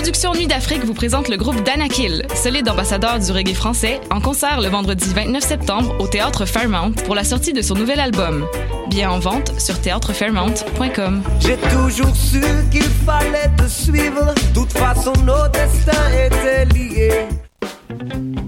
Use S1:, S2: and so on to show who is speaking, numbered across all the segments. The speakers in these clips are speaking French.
S1: Production Nuit d'Afrique vous présente le groupe Danakil, solide ambassadeur du reggae français, en concert le vendredi 29 septembre au Théâtre Fairmount pour la sortie de son nouvel album. Bien en vente sur théâtrefairmount.com.
S2: J'ai toujours su qu'il fallait te suivre, toute façon nos destins étaient liés.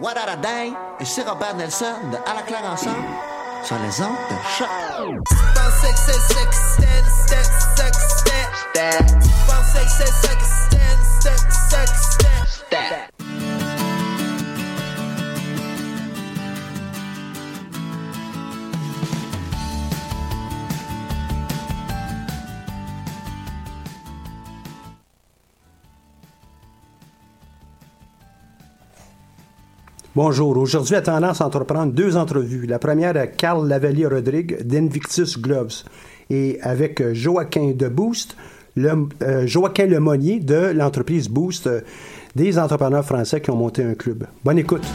S3: What a day? Ici Robert Nelson de À la claire ensemble sur les ondes de choc.
S4: Bonjour. Aujourd'hui, à Tendance entreprendre deux entrevues. La première à Carl Lavalier-Rodrigue d'Invictus Gloves et avec euh, Joaquin de Boost, le, euh, Lemonnier de l'entreprise Boost, euh, des entrepreneurs français qui ont monté un club. Bonne écoute.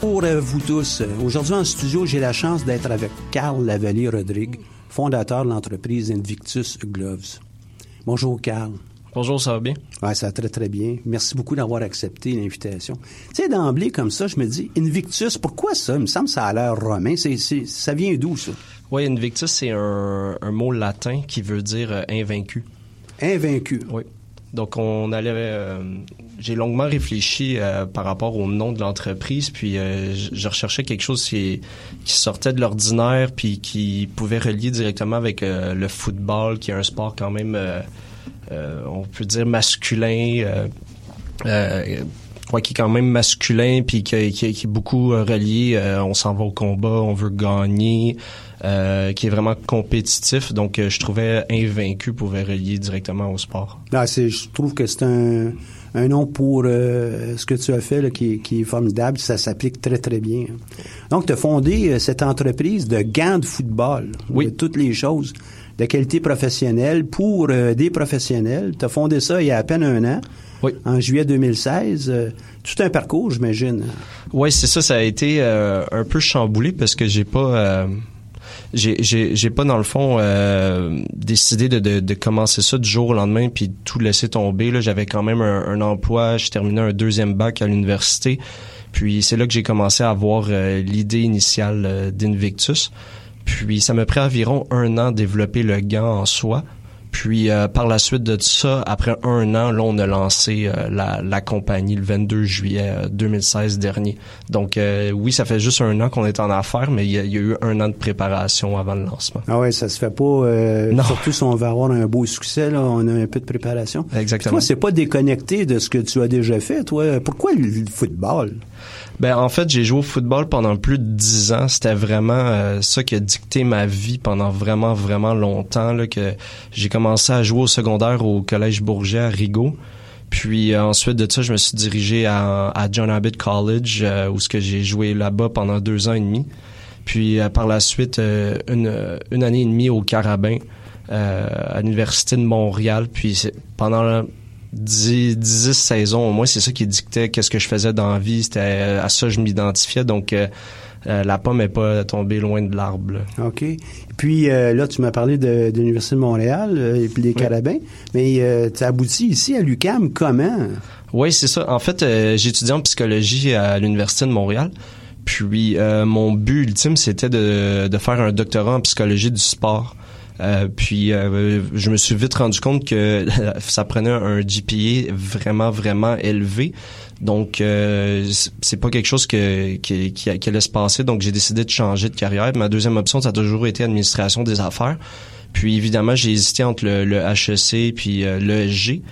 S4: Pour euh, vous tous, euh, aujourd'hui en studio, j'ai la chance d'être avec Carl Lavalier-Rodrigue, fondateur de l'entreprise Invictus Gloves. Bonjour Carl.
S5: Bonjour, ça va bien?
S4: Ouais, ça va très très bien. Merci beaucoup d'avoir accepté l'invitation. Tu sais, d'emblée comme ça, je me dis, Invictus, pourquoi ça? Il me semble que ça a l'air romain. C'est- ça vient d'où ça?
S5: Oui, Invictus, c'est un, un mot latin qui veut dire euh, invaincu.
S4: Invaincu.
S5: Oui. Donc, on allait. euh, j'ai longuement réfléchi euh, par rapport au nom de l'entreprise, puis euh, je, recherchais quelque chose qui, sortait de l'ordinaire, puis qui pouvait relier directement avec euh, le football, qui est un sport quand même, on peut dire masculin. Ouais, qui est quand même masculin puis qui, est beaucoup relié on s'en va au combat on veut gagner euh, qui est vraiment compétitif donc euh, je trouvais invaincu pouvait relier directement au sport
S4: Là, c'est, je trouve que c'est un, un nom pour euh, ce que tu as fait là, qui, qui est formidable. Ça s'applique très, très bien. Donc, tu as fondé euh, cette entreprise de gants de football.
S5: Oui.
S4: De toutes les choses de qualité professionnelle pour euh, des professionnels. Tu as fondé ça il y a à peine un an.
S5: Oui.
S4: En juillet 2016. Euh, tout un parcours, j'imagine.
S5: Ouais, c'est ça. Ça a été euh, un peu chamboulé parce que j'ai pas, euh, j'ai, j'ai, j'ai pas dans le fond euh, décidé de, de, commencer ça du jour au lendemain puis tout laisser tomber. Là, j'avais quand même un, emploi. Je terminais un deuxième bac à l'université. Puis c'est là que j'ai commencé à avoir euh, l'idée initiale euh, d'Invictus. Puis ça m'a pris environ un an développer le gant en soi. Puis euh, par la suite de ça, après un an, là, on a lancé euh, la, la compagnie le 22 juillet euh, 2016 dernier. Donc euh, oui, ça fait juste un an qu'on est en affaires, mais il y, a, il y a eu un an de préparation avant le lancement.
S4: Ah ouais, ça se fait pas. euh,
S5: Non.
S4: surtout si on va avoir un beau succès, là, on a un peu de préparation.
S5: Exactement.
S4: Toi, c'est pas déconnecté de ce que tu as déjà fait, toi. Pourquoi le football?
S5: Ben en fait, j'ai joué au football pendant plus de dix ans. C'était vraiment euh, ça qui a dicté ma vie pendant vraiment vraiment longtemps. Là, que j'ai commencé à jouer au secondaire au collège Bourget à Rigaud. Puis euh, ensuite de ça, je me suis dirigé à, à John Abbott College euh, où ce que j'ai joué là-bas pendant deux ans et demi. Puis euh, par la suite, euh, une, une année et demie au Carabin euh, à l'université de Montréal. Puis pendant 10, 10 saisons au moins, c'est ça qui dictait qu'est-ce que je faisais dans la vie. C'était euh, à ça que je m'identifiais. Donc euh, euh, la pomme est pas tombée loin de l'arbre.
S4: OK. Puis euh, là, tu m'as parlé de, de l'Université de Montréal et puis des Carabins, mais tu as abouti ici à l'UCAM comment?
S5: Oui, c'est ça. En fait, j'étudiais en psychologie à l'Université de Montréal. Puis mon but ultime, c'était de, de faire un doctorat en psychologie du sport. Euh, puis euh, je me suis vite rendu compte que ça prenait un GPA vraiment vraiment élevé. Donc euh, c'est- pas quelque chose que, qui, qui, qui allait se passer. Donc j'ai décidé de changer de carrière. Ma deuxième option, ça a toujours été administration des affaires. Puis évidemment, j'ai hésité entre le, le HEC puis euh, le SG.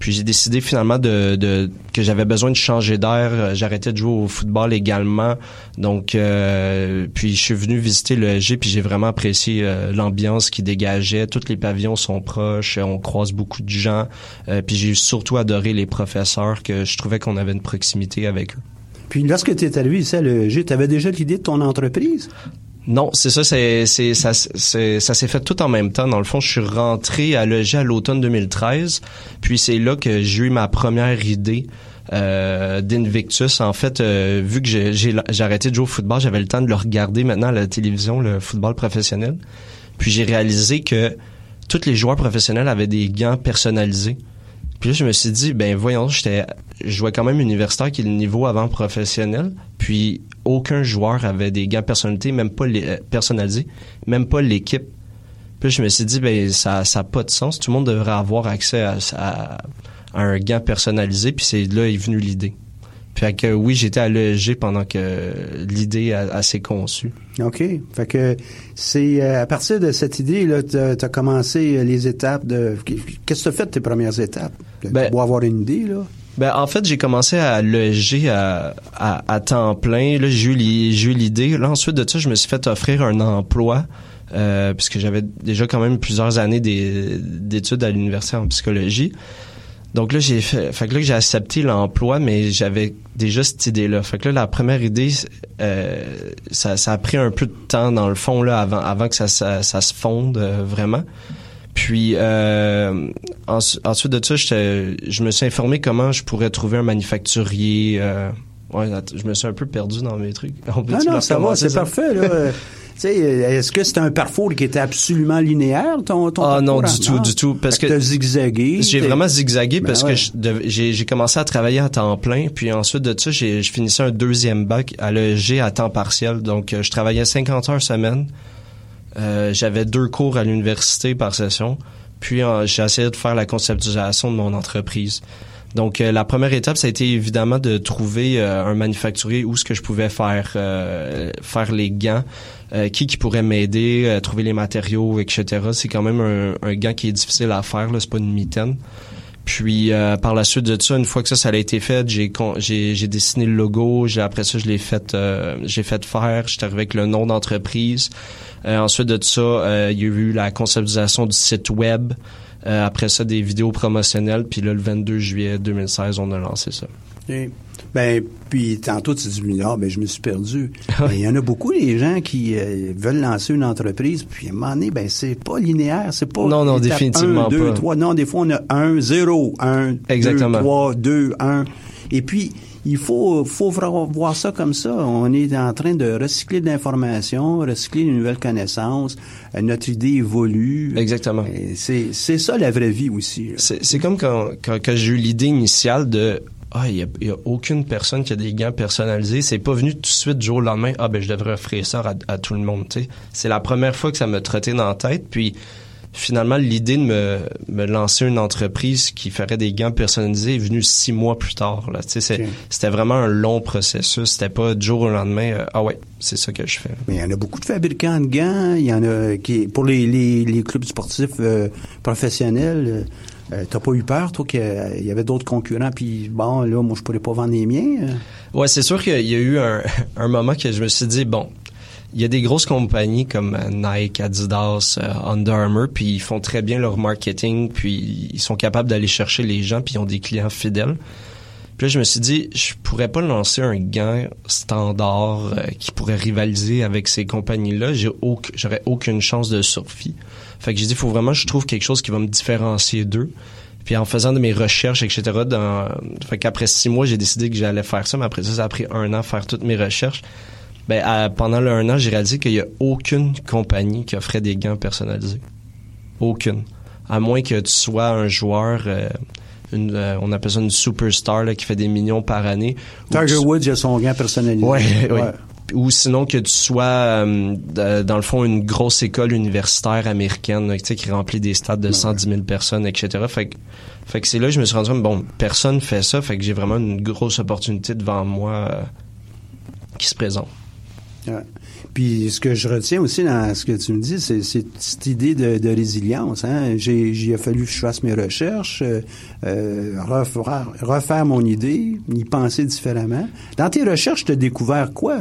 S5: Puis j'ai décidé finalement de, que j'avais besoin de changer d'air. J'arrêtais de jouer au football également. Donc euh, puis je suis venu visiter le SG puis j'ai vraiment apprécié euh, l'ambiance qui dégageait. Tous les pavillons sont proches, on croise beaucoup de gens. Euh, puis j'ai surtout adoré les professeurs que je trouvais qu'on avait une proximité avec eux.
S4: Puis lorsque tu es arrivé ici à l'EG, tu avais déjà l'idée de ton entreprise?
S5: Non, c'est ça, c'est, ça, s'est fait tout en même temps. Dans le fond, je suis rentré à l'EG à l'automne 2013, puis c'est là que j'ai eu ma première idée euh, d'Invictus. En fait, euh, vu que j'ai, j'ai, j'ai arrêté de jouer au football, j'avais le temps de le regarder maintenant à la télévision, le football professionnel. Puis j'ai réalisé que tous les joueurs professionnels avaient des gants personnalisés. Puis je me suis dit, ben voyons, j'étais, je jouais quand même universitaire qui est le niveau avant professionnel. Puis aucun joueur avait des gants personnalisés, même pas les, euh, personnalisés, même pas l'équipe. Puis je me suis dit, ben ça, ça a pas de sens. Tout le monde devrait avoir accès à un gant personnalisé. Puis c'est là est venue l'idée. Fait que oui, j'étais à l'ESG pendant que l'idée a, a s'est conçue.
S4: OK. Fait que c'est euh, à partir de cette idée, là, tu as commencé euh, les étapes de. Qu'est-ce que tu as fait de tes premières étapes?
S5: Ben-
S4: Pour avoir une idée, là?
S5: Ben, en fait, j'ai commencé à l'ESG à, à, à temps plein. Là, j'ai eu, l'idée. Là, ensuite de ça, je me suis fait offrir un emploi. Euh, puisque j'avais déjà quand même plusieurs années des- d'études à l'université en psychologie. Donc là, j'ai fait, fait que là, j'ai accepté l'emploi, mais j'avais déjà cette idée-là. Fait que là, la première idée, euh, ça, ça a pris un peu de temps dans le fond là, avant, avant que ça, ça, ça se fonde euh, vraiment. Puis euh, ensu- ensuite de ça, je me suis informé comment je pourrais trouver un manufacturier. Euh, ouais, je me suis un peu perdu dans mes trucs. On
S4: Non, ça va, c'est parfait, là. Est-ce que c'était un parcours qui était absolument linéaire, ton, ton
S5: Ah non, du tout, du tout. Parce
S4: Fait
S5: que
S4: t'as zigzagué.
S5: J'ai vraiment zigzagué
S4: Ben
S5: parce
S4: ouais.
S5: que j'ai j'ai commencé à travailler à temps plein, puis ensuite de ça, j'ai je finissais un deuxième bac à l'EG à temps partiel. Donc, euh, je travaillais 50 heures semaine. Euh, J'avais deux cours à l'université par session. Puis, j'ai essayé de faire la conceptualisation de mon entreprise. Donc, euh, la première étape, ça a été évidemment de trouver euh, un manufacturier où ce que je pouvais faire euh, faire les gants, euh, qui qui pourrait m'aider, euh, trouver les matériaux, etc. C'est quand même un, un gant qui est difficile à faire, c'est pas une mitaine. Puis euh, par la suite de ça, une fois que ça, ça a été fait, j'ai j'ai dessiné le logo, j'ai après ça je l'ai fait j'ai fait faire, j'étais arrivé avec le nom d'entreprise. Ensuite de ça, il y a eu la conceptualisation du site web. Euh, après ça, des vidéos promotionnelles. Puis là, le 22 juillet 2016, on a lancé ça.
S4: Ok. Ben, puis tantôt, tu dis, ah, ben, je me suis perdu. Ben, Il y en a beaucoup, les gens qui euh, veulent lancer une entreprise, puis à un moment donné, ben, c'est pas linéaire, c'est pas.
S5: Non, non, définitivement pas.
S4: Non, des fois, on a un, zéro, un,
S5: Exactement.
S4: deux, trois, deux, un. Et puis, il faut, faut voir ça comme ça. On est en train de recycler de l'information, recycler de nouvelles connaissances. Euh, notre idée évolue.
S5: Exactement.
S4: C'est, c'est ça la vraie vie aussi.
S5: C'est c'est comme quand, quand, quand j'ai eu l'idée initiale de ah il y a, a aucune personne qui a des gants personnalisés, c'est pas venu tout de suite du jour au lendemain ah ben je devrais offrir ça à, à tout le monde, tu sais. C'est la première fois que ça me trottait dans la tête puis finalement l'idée de me, me lancer une entreprise qui ferait des gants personnalisés est venue six mois plus tard là, c'était vraiment un long processus, c'était pas du jour au lendemain euh, ah ouais, c'est ça que je fais.
S4: Mais il y en a beaucoup de fabricants de gants. Il y en a qui, pour les, les, les clubs sportifs euh, professionnels. Euh, T'as pas eu peur, toi, qu'il y avait d'autres concurrents, puis bon, là, moi, je pourrais pas vendre les miens. euh?
S5: Ouais, c'est sûr qu'il y a eu un, un moment que je me suis dit, bon, il y a des grosses compagnies comme euh, Nike, Adidas, euh, Under Armour, puis ils font très bien leur marketing, puis ils sont capables d'aller chercher les gens, puis ils ont des clients fidèles. Puis là, je me suis dit, je pourrais pas lancer un gant standard euh, qui pourrait rivaliser avec ces compagnies-là. J'ai auc- j'aurais aucune chance de survie. Fait que j'ai dit, faut vraiment que je trouve quelque chose qui va me différencier d'eux. Puis en faisant de mes recherches, etc., dans, fait qu'après six mois, j'ai décidé que j'allais faire ça, mais après ça, ça a pris un an faire toutes mes recherches. Ben, à- pendant le un an, j'ai réalisé qu'il y a aucune compagnie qui offrait des gants personnalisés. Aucune. À moins que tu sois un joueur, euh, une, euh, on appelle ça une superstar, là, qui fait des millions par année.
S4: Tiger
S5: tu-
S4: Woods, il a son gant personnalisé.
S5: Ouais,
S4: Ouais.
S5: ouais. Ou sinon que tu sois, euh, dans le fond, une grosse école universitaire américaine, là, qui remplit des stades de 110 000 personnes, etc. Fait que, fait que c'est là que je me suis rendu compte, bon, personne fait ça, fait que j'ai vraiment une grosse opportunité devant moi euh, qui se présente.
S4: Puis ce que je retiens aussi dans ce que tu me dis, c'est cette idée de, résilience. Hein? J'ai, a fallu que je fasse mes recherches, euh, euh, refaire, mon idée, y penser différemment. Dans tes recherches, tu as découvert quoi?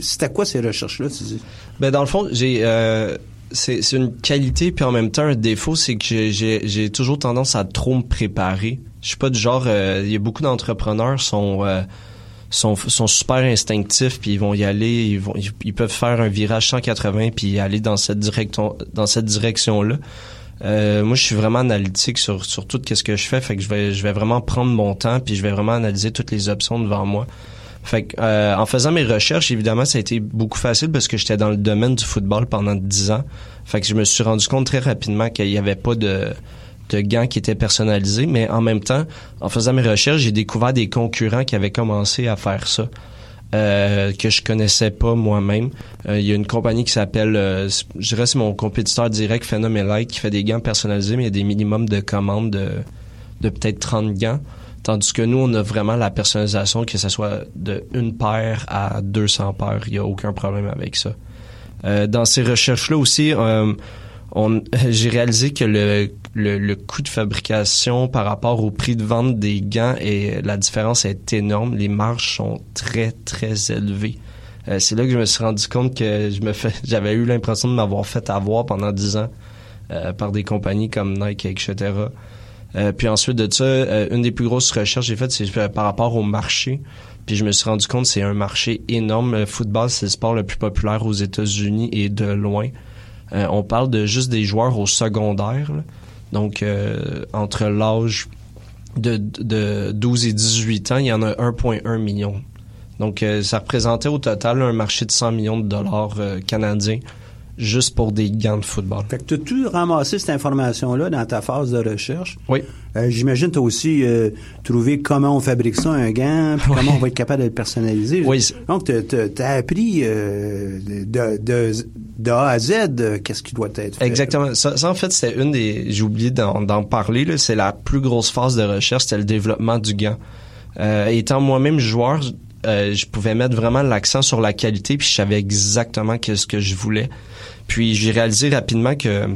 S4: C'était quoi ces recherches-là, tu dis?
S5: Ben dans le fond, j'ai euh, c'est une qualité puis en même temps un défaut, c'est que j'ai- toujours tendance à trop me préparer. Je suis pas du genre il y a beaucoup d'entrepreneurs sont sont sont super instinctifs puis ils vont y aller, ils vont ils, peuvent faire un virage 180 puis aller dans cette direction dans cette direction-là. Euh, moi, je suis vraiment analytique sur sur tout ce que je fais, fait que je vais je vais vraiment prendre mon temps puis je vais vraiment analyser toutes les options devant moi. Fait que, euh, en faisant mes recherches, évidemment, ça a été beaucoup facile parce que j'étais dans le domaine du football pendant 10 ans. Fait que je me suis rendu compte très rapidement qu'il n'y avait pas de, de gants qui étaient personnalisés, mais en même temps, en faisant mes recherches, j'ai découvert des concurrents qui avaient commencé à faire ça. euh, que je connaissais pas moi-même. Euh, Il y a une compagnie qui s'appelle, euh, je dirais c'est mon compétiteur direct Phenomenite qui fait des gants personnalisés, mais il y a des minimums de commandes de, de peut-être 30 gants. Tandis que nous, on a vraiment la personnalisation, que ce soit de une paire à 200 paires. Il n'y a aucun problème avec ça. Dans ces recherches-là aussi, j'ai réalisé que le, coût de fabrication par rapport au prix de vente des gants et la différence est énorme. Les marges sont très, très élevées. Euh, c'est là que je me suis rendu compte que je me fais, j'avais eu l'impression de m'avoir fait avoir pendant 10 ans euh, par des compagnies comme Nike, etc. Euh, puis ensuite de ça, une des plus grosses recherches que j'ai faites, c'est par rapport au marché. Puis je me suis rendu compte que c'est un marché énorme. Le football, c'est le sport le plus populaire aux États-Unis et de loin. Euh, on parle de juste des joueurs au secondaire. Donc, euh, entre l'âge de, de 12 et 18 ans, il y en a 1,1 million. Donc, euh, ça représentait au total un marché de 100 millions de dollars canadiens juste pour des gants de football.
S4: Fait que tu as ramassé cette information-là dans ta phase de recherche.
S5: Oui.
S4: Euh, J'imagine tu as aussi euh, trouvé comment on fabrique ça, un gant, puis
S5: Oui.
S4: comment on va être capable de le personnaliser.
S5: Oui,
S4: Donc, tu as appris euh, de, de, de A à Z qu'est-ce qui doit être fait.
S5: Exactement. Ça, ça, en fait, c'était une des. J'ai oublié d'en parler. C'est la plus grosse phase de recherche, c'était le développement du gant. Étant moi-même joueur, euh, je pouvais mettre vraiment l'accent sur la qualité, puis je savais exactement ce que je voulais. Puis j'ai réalisé rapidement que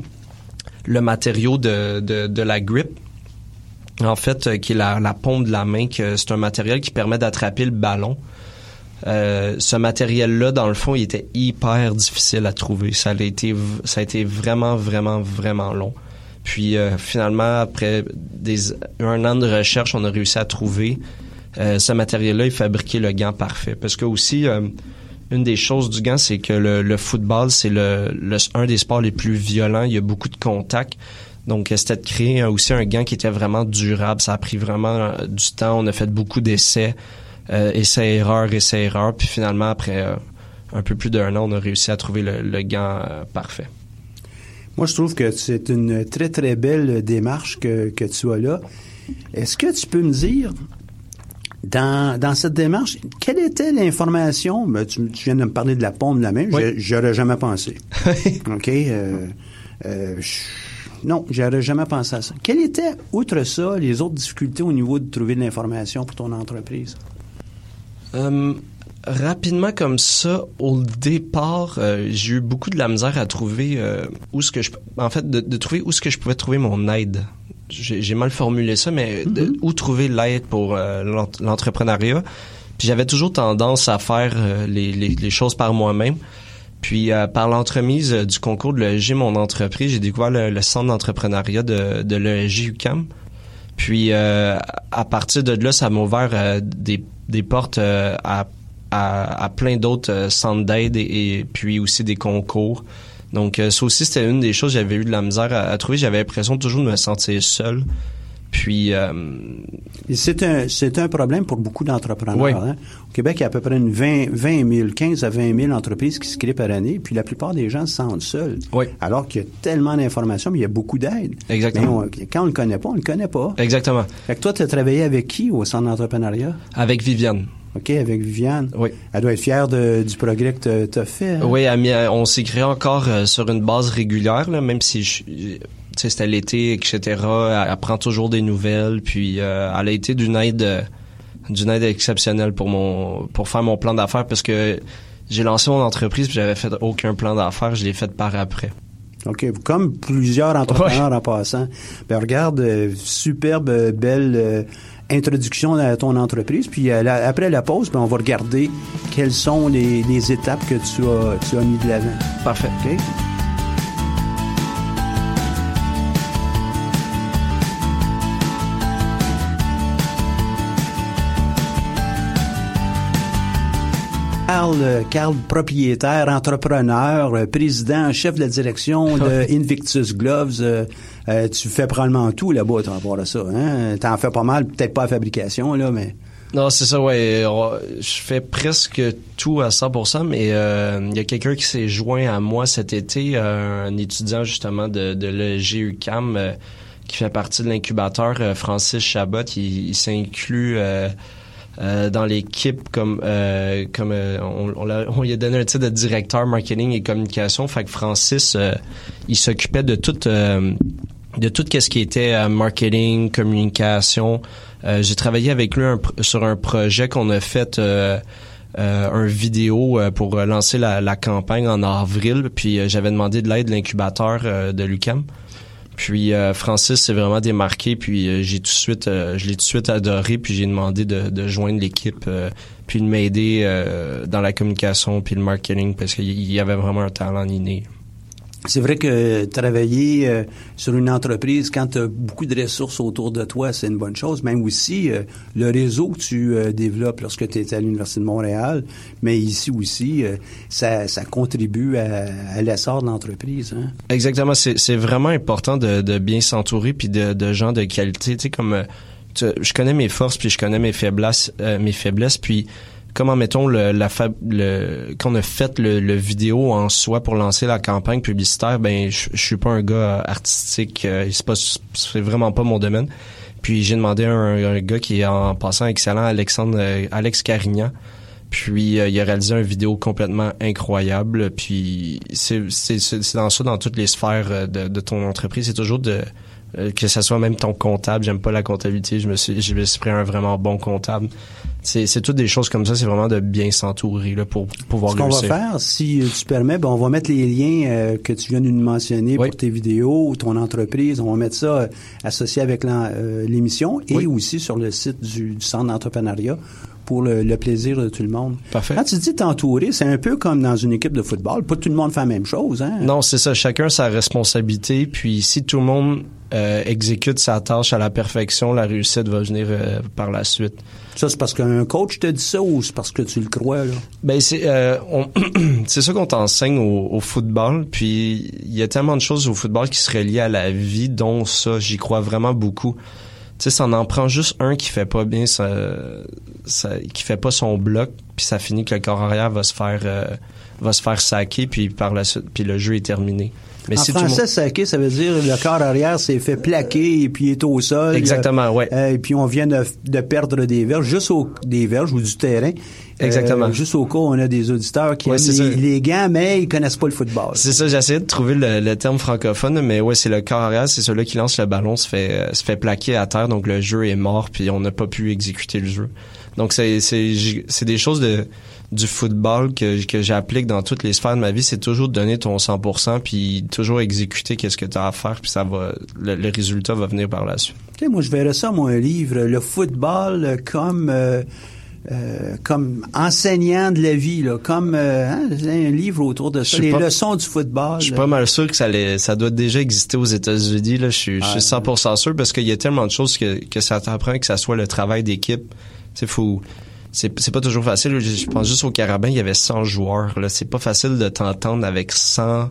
S5: le matériau de, de, la grip, en fait, euh, qui est la, la paume de la main, que c'est un matériel qui permet d'attraper le ballon. Euh, ce matériel-là, dans le fond, il était hyper difficile à trouver. Ça a été, ça a été vraiment, vraiment, vraiment long. Puis finalement, après un an de recherche, on a réussi à trouver euh, ce matériel-là et fabriquer le gant parfait. Parce que aussi, euh, une des choses du gant, c'est que le, football, c'est le, un des sports les plus violents. Il y a beaucoup de contacts. Donc, c'était de créer aussi un gant qui était vraiment durable. Ça a pris vraiment euh, du temps. On a fait beaucoup d'essais, euh, essais-erreurs, essais-erreurs. Puis finalement, après un peu plus d'un an, on a réussi à trouver le, gant parfait.
S4: Moi, je trouve que c'est une très, très belle démarche que, que tu as là. Est-ce que tu peux me dire, dans, dans cette démarche, quelle était l'information? Ben, tu, tu viens de me parler de la pompe de la main.
S5: Oui.
S4: J'aurais jamais pensé. OK? euh, euh, non, j'aurais jamais pensé à ça. Quelles étaient, outre ça, les autres difficultés au niveau de trouver de l'information pour ton entreprise?
S5: Euh, rapidement comme ça, au départ, euh, j'ai eu beaucoup de la misère à trouver euh, où ce que je, en fait, de, de trouver où ce que je pouvais trouver mon aide. J'ai mal formulé ça, mais de- où trouver l'aide pour euh, l'ent- l'entrepreneuriat? Puis j'avais toujours tendance à faire euh, les, les, les choses par moi-même. Puis euh, par l'entremise euh, du concours de l'ESG Mon Entreprise, j'ai découvert le, le centre d'entrepreneuriat de, de l'ESG UCAM. Puis euh, à partir de là, ça m'a ouvert des, des portes à, à, à plein d'autres centres d'aide et, et puis aussi des concours. Donc euh, ça aussi, c'était une des choses que j'avais eu de la misère à, à trouver. J'avais l'impression toujours de me sentir seul. Puis euh,
S4: c'est un, c'est un problème pour beaucoup d'entrepreneurs.
S5: Oui.
S4: hein. Au Québec, il y a à peu près une 20, 20 000, 15 à 20 000 entreprises qui se créent par année, puis la plupart des gens se sentent seuls.
S5: Oui.
S4: Alors qu'il y a tellement d'informations, mais il y a beaucoup d'aide.
S5: Exactement.
S4: Mais on- quand on le connaît pas, on le connaît pas.
S5: exactement.
S4: Fait que toi, tu as travaillé avec qui au centre d'entrepreneuriat?
S5: Avec Viviane.
S4: OK, avec Viviane.
S5: Oui.
S4: Elle doit être fière de- du progrès que tu as fait. hein?
S5: Oui, on s'est créé encore euh, sur une base régulière, là, même si je- sais, c'était l'été, etc. Elle, elle prend toujours des nouvelles, puis euh, elle a été d'une aide, euh, d'une aide exceptionnelle pour mon, pour faire mon plan d'affaires, parce que j'ai lancé mon entreprise puis j'avais fait aucun plan d'affaires, je l'ai fait par après.
S4: OK. Comme plusieurs entrepreneurs en passant. Ben regarde, euh, superbe, euh, belle euh, introduction à ton entreprise. Puis la- après la pause, ben, on va regarder quelles sont les, les étapes que tu as, tu as mis de l'avant.
S5: Parfait.
S4: OK? Carl, euh, Carl, propriétaire, entrepreneur, euh, président, chef de la direction de Invictus Gloves. euh, euh, tu fais probablement tout là-bas, par rapport à ça. Hein? T'en fais pas mal, peut-être pas la fabrication, là, mais...
S5: Non, c'est ça, ouais. Je fais presque tout à 100%, mais euh, il y a quelqu'un qui s'est joint à moi cet été, euh, un étudiant justement de, de l'EGUCAM euh, qui fait partie de l'incubateur, euh, Francis Chabot. Il, il s'inclut euh, dans l'équipe comme euh, comme euh, on, on, l'a- on lui a donné un titre de directeur marketing et communication. Fait que Francis, euh, il s'occupait de tout euh, de tout ce qui était marketing, communication. J'ai travaillé avec lui sur un projet qu'on a fait. Euh, un vidéo pour lancer la, la campagne en avril, puis j'avais demandé de l'aide de l'incubateur de l'UCAM. Puis euh, Francis s'est vraiment démarqué, puis euh, j'ai tout de suite, euh, je l'ai tout de suite adoré, puis j'ai demandé de, de joindre l'équipe, euh, puis de m'aider euh, dans la communication puis le marketing parce qu'il y avait vraiment un talent inné.
S4: C'est vrai que travailler euh, sur une entreprise quand tu as beaucoup de ressources autour de toi, c'est une bonne chose. Même aussi euh, le réseau que tu euh, développes lorsque tu es à l'Université de Montréal, mais ici aussi, euh, ça, ça contribue à, à l'essor de l'entreprise. Hein?
S5: Exactement, c'est vraiment important de, de bien s'entourer puis de, de gens de qualité. Tu sais comme euh, tu- je connais mes forces puis je connais mes faiblesses, mes faiblesses puis comment mettons le, la le qu'on a fait le, vidéo en soi pour lancer la campagne publicitaire, ben je, je suis pas un gars artistique, euh, c'est pas c'est vraiment pas mon domaine. Puis j'ai demandé à un, un gars qui est en passant excellent, Alexandre euh, Alex Carignan. Puis euh, il a réalisé une vidéo complètement incroyable. Puis c'est c'est dans ça dans toutes les sphères euh, de, de ton entreprise, c'est toujours de que ça soit même ton comptable. J'aime pas la comptabilité. Je me suis je me suis pris un vraiment bon comptable. C'est c'est toutes des choses comme ça. C'est vraiment de bien s'entourer là pour pouvoir
S4: Ce qu'on va faire, si tu permets, ben, on va mettre les liens euh, que tu viens de nous mentionner
S5: Oui.
S4: pour tes vidéos, ton entreprise. On va mettre ça euh, associé avec euh, l'émission et
S5: Oui.
S4: aussi sur le site du, du Centre d'entrepreneuriat pour le, le plaisir de tout le monde.
S5: Parfait.
S4: Quand tu dis t'entourer, c'est un peu comme dans une équipe de football. Pas tout le monde fait la même chose. Hein?
S5: Non, c'est ça. Chacun sa responsabilité. Puis si tout le monde euh, exécute sa tâche à la perfection, la réussite va venir euh, par la suite.
S4: Ça, c'est parce qu'un coach te dit ça ou c'est parce que tu le crois? Là?
S5: Ben c'est euh, c'est ça qu'on t'enseigne au, au football. Puis il y a tellement de choses au football qui seraient liées à la vie, dont ça. J'y crois vraiment beaucoup. Tu sais, ça en prend juste un qui fait pas bien qui fait pas son bloc, puis ça finit que le corps arrière va se faire euh, va se faire saquer, puis par la suite, puis le jeu est terminé. Mais
S4: en
S5: si
S4: français, saqué, ça veut dire le corps arrière s'est fait plaquer et puis il est au sol.
S5: Exactement, ouais.
S4: Euh, et puis on vient de, de perdre des verges, juste au, des verges ou du terrain.
S5: Exactement.
S4: Euh, juste au cas où on a des auditeurs qui
S5: Ouais,
S4: aiment les, les gants, mais ils connaissent pas le football.
S5: C'est ça, j'essayais de trouver le, le terme francophone, mais ouais, c'est le corps arrière, c'est celui qui lance le ballon, se fait euh, se fait plaquer à terre, donc le jeu est mort, puis on n'a pas pu exécuter le jeu. Donc c'est c'est des choses de du football que que j'applique dans toutes les sphères de ma vie, c'est toujours donner ton 100%, puis toujours exécuter qu'est-ce que tu as à faire, puis ça va le, le résultat va venir par la suite.
S4: Sais, moi, je verrais ça, mon livre, le football comme euh, euh, comme enseignant de la vie, là, comme euh, hein, un livre autour de ça, les
S5: pas-
S4: leçons du football.
S5: Je suis pas mal sûr que ça, allait- ça doit déjà exister aux États-Unis. Là, je suis, je suis 100% sûr parce qu'il y a tellement de choses que, que ça t'apprend, que ça soit le travail d'équipe. Sais, faut, c'est, c'est pas toujours facile. Je, je pense juste au Carabin, il y avait 100 joueurs. Là, c'est pas facile de t'entendre avec 100,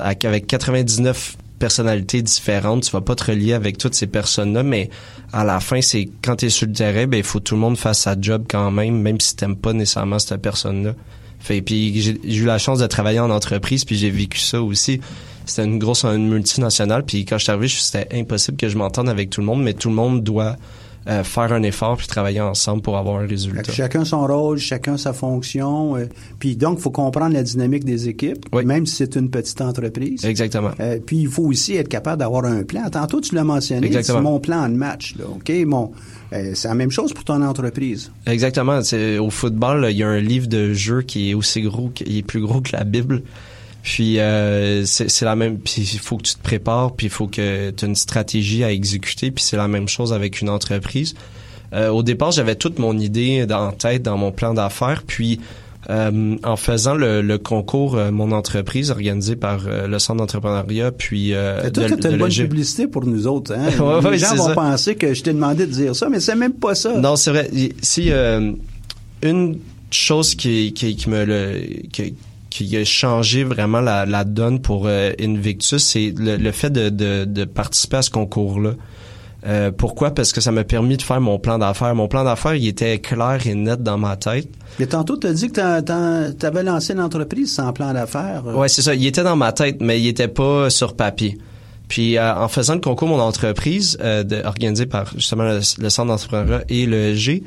S5: avec 99 personnalités différentes. Tu vas pas te relier avec toutes ces personnes-là, mais à la fin, c'est quand t'es sur le terrain, ben il faut que tout le monde fasse sa job quand même, même si t'aimes pas nécessairement cette personne-là. Fait puis j'ai eu la chance de travailler en entreprise, puis j'ai vécu ça aussi. C'était une grosse une multinationale, puis quand je suis arrivé, c'était impossible que je m'entende avec tout le monde, mais tout le monde doit euh, faire un effort puis travailler ensemble pour avoir un résultat.
S4: chacun son rôle, chacun sa fonction. euh, puis donc, il faut comprendre la dynamique des équipes,
S5: Oui.
S4: même si c'est une petite entreprise.
S5: Exactement.
S4: Euh, puis il faut aussi être capable d'avoir un plan. Tantôt, tu l'as mentionné, c'est mon plan de match. Là, OK? C'est la même chose pour ton entreprise.
S5: Exactement. Au football, il y a un livre de jeu qui est aussi gros, il est plus gros que la Bible. Puis euh, c'est, la même. Puis il faut que tu te prépares, puis il faut que tu aies une stratégie à exécuter. Puis c'est la même chose avec une entreprise. Euh, au départ, j'avais toute mon idée en tête dans mon plan d'affaires. Puis euh, en faisant le, le concours euh, Mon entreprise organisé par euh, le Centre d'entrepreneuriat, puis euh,
S4: toi
S5: de, de
S4: une bonne publicité pour nous autres. Hein?
S5: Ouais,
S4: Les
S5: ouais,
S4: gens vont
S5: ça.
S4: penser que je t'ai demandé de dire ça, mais c'est même pas ça.
S5: Non, c'est vrai. Si euh, une chose qui, qui, qui me le qui, qui a changé vraiment la, la donne pour euh, Invictus, c'est le, le fait de, de, de participer à ce concours-là. Euh, pourquoi? Parce que ça m'a permis de faire mon plan d'affaires. Mon plan d'affaires, il était clair et net dans ma tête.
S4: Mais tantôt, tu as dit que tu avais lancé une entreprise sans plan d'affaires. euh.
S5: Ouais, c'est ça. Il était dans ma tête, mais il était pas sur papier. Puis euh, en faisant le concours Mon entreprise, euh, de- organisé par justement le, le Centre d'entrepreneuriat et le G,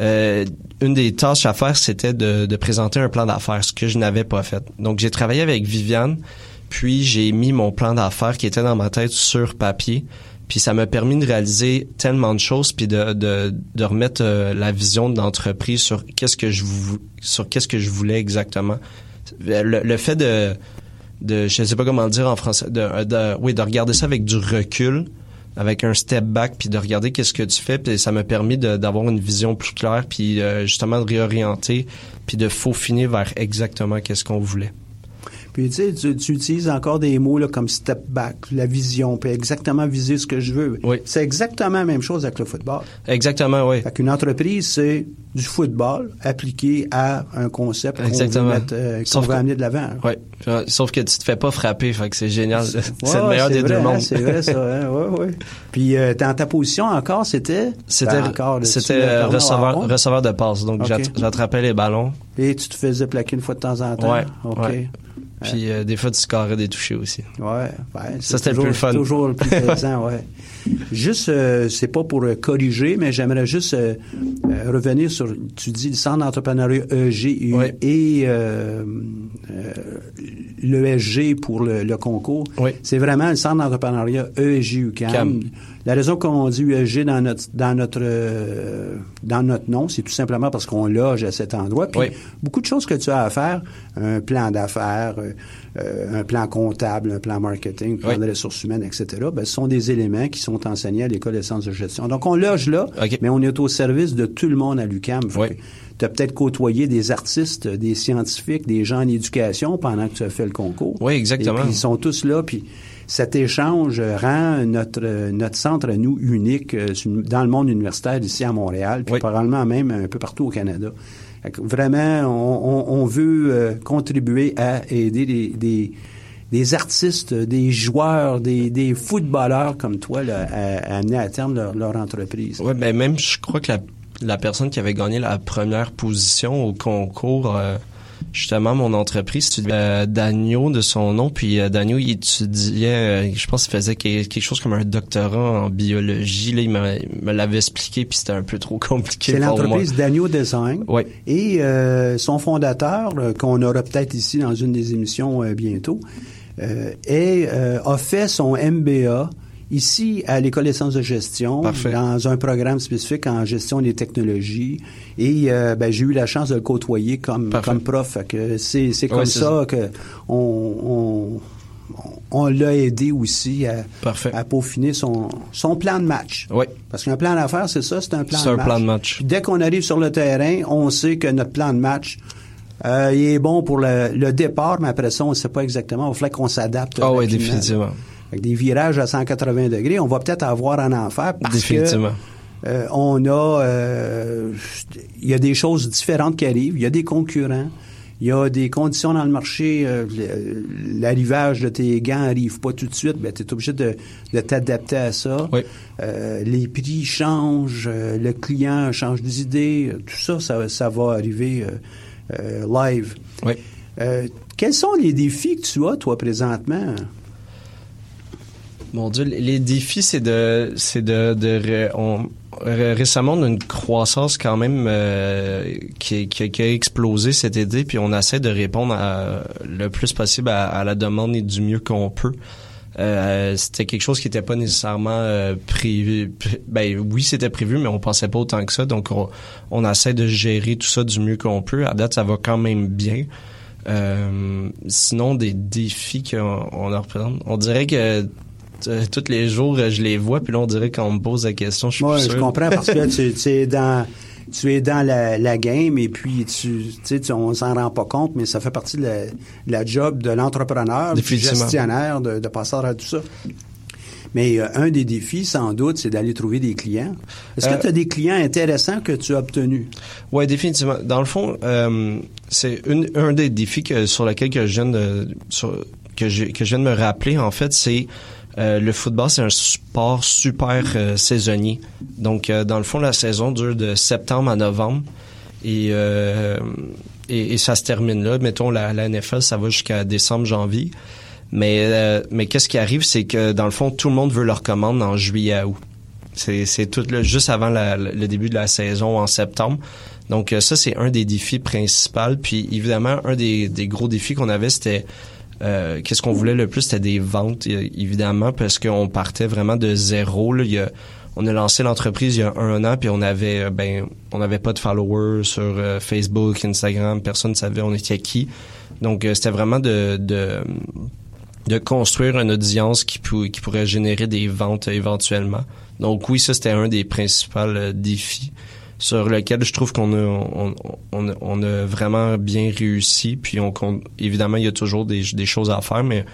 S5: euh, une des tâches à faire, c'était de, de présenter un plan d'affaires, ce que je n'avais pas fait. Donc j'ai travaillé avec Viviane, puis j'ai mis mon plan d'affaires qui était dans ma tête sur papier. Puis ça m'a permis de réaliser tellement de choses, puis de, de, de remettre euh, la vision de l'entreprise sur qu'est-ce que je sur qu'est-ce que je voulais exactement. Le, le fait de de je sais pas comment dire en français de, de oui de regarder ça avec du recul avec un step back puis de regarder qu'est-ce que tu fais puis ça m'a permis d'avoir une vision plus claire puis euh, justement de réorienter puis de faufiner vers exactement qu'est-ce qu'on voulait
S4: Puis tu sais, tu, utilises encore des mots là, comme step back, la vision, puis exactement viser ce que je veux.
S5: Oui.
S4: C'est exactement la même chose avec le football.
S5: exactement oui
S4: Fait qu'une entreprise, c'est du football appliqué à un concept qu'on mettre, euh, amener de l'avant.
S5: Euh, sauf que tu te fais pas frapper fait que c'est génial c'est
S4: Ouais,
S5: le meilleur des
S4: vrai,
S5: deux
S4: hein,
S5: mondes
S4: c'est vrai, ça. Hein, ouais, ouais. Puis, euh, dans ta position encore, c'était?
S5: c'était
S4: Ben,
S5: c'était receveur de passe donc j'attrapais les ballons
S4: Et tu te faisais plaquer une fois de temps en temps?
S5: Ouais,
S4: OK.
S5: Ouais. puis euh, des fois tu scorais des touchés aussi
S4: Ouais, ben, c'est
S5: Ça, c'était le
S4: toujours-
S5: plus fun.
S4: toujours le plus plaisant, ouais. Juste, euh, c'est pas pour euh, corriger, mais j'aimerais juste revenir sur, tu dis le centre d'entrepreneuriat EG
S5: Ouais.
S4: et l'ESG pour le, le concours.
S5: Oui.
S4: C'est vraiment le centre d'entrepreneuriat ESG UQAM.
S5: CAM.
S4: La raison qu'on dit ESG dans notre dans notre euh, dans notre nom, c'est tout simplement parce qu'on loge à cet endroit. Puis
S5: Oui.
S4: beaucoup de choses que tu as à faire, un plan d'affaires, euh, un plan comptable, un plan marketing, un plan
S5: Oui.
S4: de ressources humaines, etc. Ben, ce sont des éléments qui sont enseignés à l'école des sciences de gestion. Donc on loge là,
S5: OK.
S4: mais on est au service de tout le monde à l'UQAM.
S5: Oui.
S4: Tu as peut-être côtoyé des artistes, des scientifiques, des gens en éducation pendant que tu as fait le concours.
S5: Oui, exactement.
S4: Et puis ils sont tous là, puis cet échange rend notre notre centre à nous unique euh, dans le monde universitaire ici à Montréal, puis
S5: Oui.
S4: probablement même un peu partout au Canada. Vraiment, on, on- on veut euh, contribuer à aider des, des, des artistes, des joueurs, des, des footballeurs comme toi là, à, à amener à terme leur, leur entreprise.
S5: Ouais, ben même je crois que la, la personne qui avait gagné la première position au concours, euh, justement mon entreprise, euh, Dagno de son nom, puis euh, Dagno il étudiait, euh, je pense qu'il faisait que- quelque chose comme un doctorat en biologie. Là, il me, l'avait expliqué, puis c'était un peu trop compliqué
S4: C'est l'entreprise Daniel Design.
S5: Oui.
S4: Et euh, son fondateur, euh, qu'on aura peut-être ici dans une des émissions bientôt, a fait son MBA ici à l'École des sciences de gestion,
S5: Parfait.
S4: dans un programme spécifique en gestion des technologies. Et euh, ben, j'ai eu la chance de le côtoyer comme,
S5: Parfait.
S4: comme prof. C'est, comme
S5: c'est
S4: ça que on, on, on l'a aidé aussi à, peaufiner son, son plan de match.
S5: Oui.
S4: Parce qu'un plan d'affaires, c'est ça, c'est un plan
S5: C'est
S4: de
S5: un
S4: match.
S5: plan de match.
S4: Puis dès qu'on arrive sur le terrain, on sait que notre plan de match, euh, il est bon pour le, le départ, mais après ça, on ne sait pas exactement. Il faut qu'on s'adapte.
S5: Ah oui,
S4: rapidement. Des virages à 180 degrés, on va peut-être avoir en enfer parce
S5: Définitivement.
S4: que euh, on a, euh, il y a des choses différentes qui arrivent. Il y a des concurrents. Il y a des conditions dans le marché. euh, L'arrivage de tes gants arrive pas tout de suite. Ben, tu es obligé de, de t'adapter à ça.
S5: Oui.
S4: Les prix changent, le client change d'idée. euh, Tout ça, ça, ça va arriver live.
S5: Oui.
S4: Quels sont les défis que tu as, toi, présentement?
S5: Mon Dieu, les- défis, c'est de, c'est de, de, on, ré- récemment, on a une croissance quand même euh, qui, qui- qui a explosé cet été, puis on essaie de répondre à- le plus possible à, à la demande et du mieux qu'on peut. Euh, c'était quelque chose qui n'était pas nécessairement euh, prévu. pré- Ben oui, c'était prévu, mais on pensait pas autant que ça. Donc on, on essaie de gérer tout ça du mieux qu'on peut. À date, ça va quand même bien. Euh, sinon, des défis qu'on on en représente, on dirait que tous les jours, euh, je les vois, puis là, on dirait qu'on me pose la question, je suis plus
S4: je comprends parce que tu, tu es dans tu es dans la, la game et puis tu, tu sais, tu- on s'en rend pas compte, mais ça fait partie de la, de la job de l'entrepreneur, du gestionnaire, de, de passer à tout ça. Mais euh, un des défis, sans doute, c'est d'aller trouver des clients. Est-ce
S5: Euh,
S4: que tu as des clients intéressants que tu as obtenus?
S5: Ouais, définitivement. Dans le fond, euh, c'est un des défis que, sur lequel que je viens de, sur- que je, que je viens de me rappeler, en fait, c'est euh, le football, c'est un sport super euh, saisonnier. Donc, euh, dans le fond, la saison dure de septembre à novembre. Et, et, et ça se termine là. Mettons, la, NFL, ça va jusqu'à décembre, janvier. Mais, mais qu'est-ce qui arrive, c'est que dans le fond, tout le monde veut leur commande en juillet à août. C'est, tout là, juste avant le début de la saison en septembre. Donc ça, c'est un des défis principaux. Puis évidemment, un des, des gros défis qu'on avait, c'était euh, qu'est-ce qu'on voulait le plus, c'était des ventes, euh, évidemment, parce qu'on partait vraiment de zéro. On a lancé l'entreprise il y a un an, puis on avait euh, ben on n'avait pas de followers sur Facebook, Instagram, personne ne savait on était qui. Donc c'était vraiment de, de construire une audience qui, qui pourrait générer des ventes éventuellement. Donc oui, ça c'était un des principaux défis sur lequel je trouve qu'on a on, a- vraiment bien réussi. Puis on, évidemment il y a toujours des, choses à faire, mais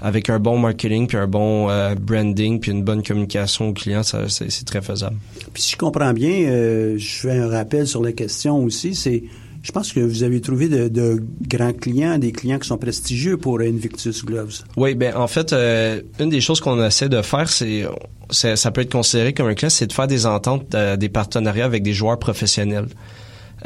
S5: avec un bon marketing puis un bon euh, branding puis une bonne communication aux clients, c'est, très faisable.
S4: Puis si je comprends bien, euh, je fais un rappel sur la question aussi, je pense que vous avez trouvé de, grands clients, des clients qui sont prestigieux pour Invictus Gloves.
S5: Oui, ben en fait, euh, une des choses qu'on essaie de faire, c'est, c'est- ça peut être considéré comme un client, c'est de faire des ententes, euh, des partenariats avec des joueurs professionnels.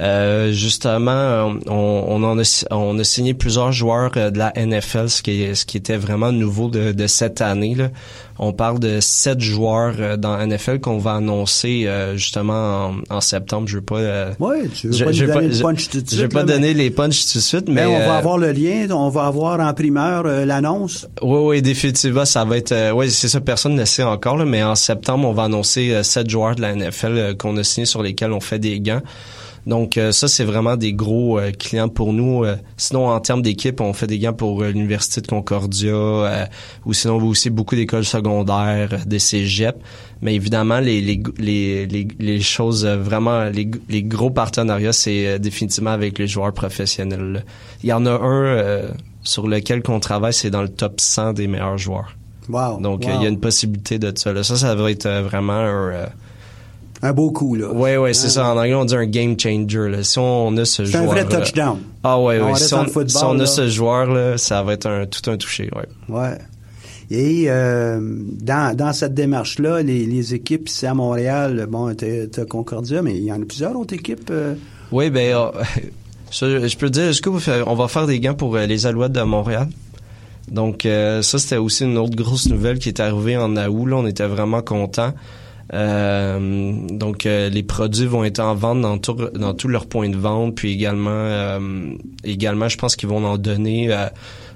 S5: Euh, justement, on, on en a, on a signé plusieurs joueurs euh, de la NFL, ce qui, est- ce qui était vraiment nouveau de, de cette année. Là. On parle de sept joueurs euh, dans la NFL qu'on va annoncer euh, justement en, en septembre. Je veux pas. euh,
S4: Oui, tu veux
S5: je-
S4: pas
S5: je
S4: donner
S5: pas-
S4: le
S5: je-
S4: punch tout de suite.
S5: Je vais pas
S4: mais-
S5: donner les punchs tout de suite, mais
S4: Mais on va
S5: euh,
S4: avoir le lien, on va avoir en primeur euh, l'annonce.
S5: Oui, oui, définitivement, ça va être. Euh, oui, c'est ça, personne ne le sait encore, là, mais en septembre, on va annoncer euh, sept joueurs de la NFL euh, qu'on a signés sur lesquels on fait des gants. Donc euh, ça, c'est vraiment des gros euh, clients pour nous. Euh, sinon, en termes d'équipe, on fait des gants pour l'Université de Concordia, euh, ou sinon aussi beaucoup d'écoles secondaires, des cégeps. Mais évidemment, les, les, les, les, choses vraiment, les, les gros partenariats, c'est euh, définitivement avec les joueurs professionnels. Il y en a un euh, sur lequel qu'on travaille, c'est dans le top 100 des meilleurs joueurs.
S4: Wow.
S5: Donc,
S4: wow.
S5: il y a une possibilité de ça. là. Ça, ça va être vraiment un...
S4: un beau coup là.
S5: Ouais, ouais, c'est ça. En anglais, on dit un game changer. Là. Si on a ce
S4: C'est un
S5: joueur...
S4: vrai touchdown.
S5: Ah ouais,
S4: On
S5: ouais.
S4: reste
S5: Si on,
S4: le football,
S5: si on
S4: là.
S5: a ce joueur-là, ça va être un, tout un touché, ouais.
S4: Ouais. Et euh, dans, dans cette démarche-là, les, les équipes ici à Montréal, bon, t'as Concordia, mais il y en a plusieurs autres équipes. euh,
S5: Oui, ben, euh, ça, je peux te dire, est-ce que vous faites- on va faire des gants pour euh, les Alouettes de Montréal? Donc, ça, c'était aussi une autre grosse nouvelle qui est arrivée en août. Là, on était vraiment contents. Euh, donc, euh, les produits vont être en vente dans, tout, dans tous leurs points de vente. Puis également, euh, également je pense qu'ils vont en donner euh,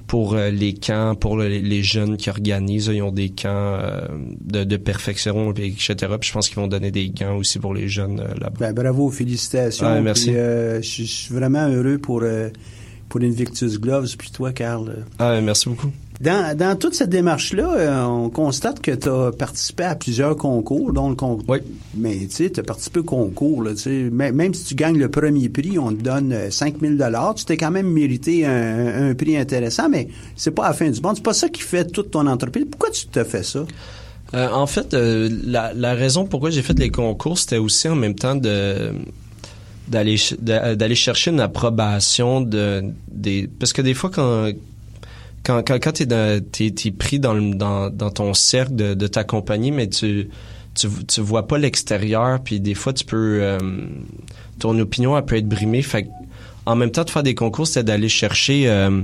S5: pour les camps, pour le- les jeunes qui organisent. Ils ont des camps euh, de, de perfection, etc. Puis je pense qu'ils vont donner des gants aussi pour les jeunes là-bas.
S4: Ben, bravo, félicitations.
S5: Ouais, merci.
S4: Puis, euh, je suis- je suis vraiment heureux pour, euh, pour Invictus Gloves, puis toi, Carl.
S5: Ah, merci beaucoup.
S4: Dans, dans toute cette démarche-là, euh, on constate que tu as participé à plusieurs concours, dont le concours.
S5: Oui.
S4: Mais tu sais, tu as participé au concours. Là, même, si tu gagnes le premier prix, on te donne euh, 5000 dollars. Tu t'es quand même mérité un, un prix intéressant, mais c'est pas à la fin du monde. C'est pas ça qui fait toute ton entreprise. Pourquoi tu te fais ça?
S5: Euh, en fait, euh, la, la raison pourquoi j'ai fait les concours, c'était aussi en même temps de d'aller d'aller chercher une approbation de des parce que des fois quand quand quand, quand t'es dans- t'es t'es pris dans, le- dans dans ton cercle de, de ta compagnie mais tu tu tu vois pas l'extérieur puis des fois tu peux euh, ton opinion elle peut être brimée. Fait en même temps de faire des concours c'était d'aller chercher euh,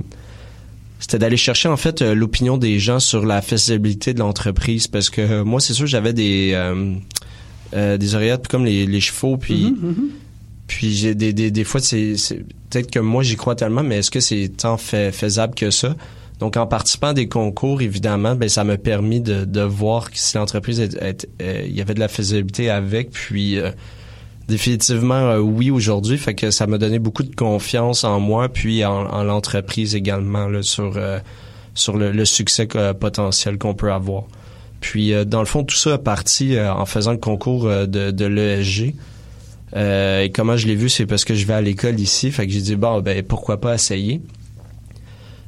S5: c'était d'aller chercher en fait euh, l'opinion des gens sur la faisabilité de l'entreprise. Parce que moi c'est sûr j'avais des des oreillettes comme les, les chevaux, puis
S4: Mhm, mhm.
S5: puis j'ai des, des, des fois c'est c'est- peut-être que moi j'y crois tellement, mais est-ce que c'est tant fait, faisable que ça? Donc en participant des concours, évidemment, ben ça m'a permis de, de voir si l'entreprise est- il y avait de la faisabilité avec, puis euh, définitivement euh, oui aujourd'hui, fait que ça m'a donné beaucoup de confiance en moi, puis en, en l'entreprise également là, sur euh, sur le, le succès euh, potentiel qu'on peut avoir. Puis euh, dans le fond tout ça a parti en faisant le concours de, de l'ESG. Et comment je l'ai vu, c'est parce que je vais à l'école ici. Fait que j'ai dit, bon, ben, pourquoi pas essayer?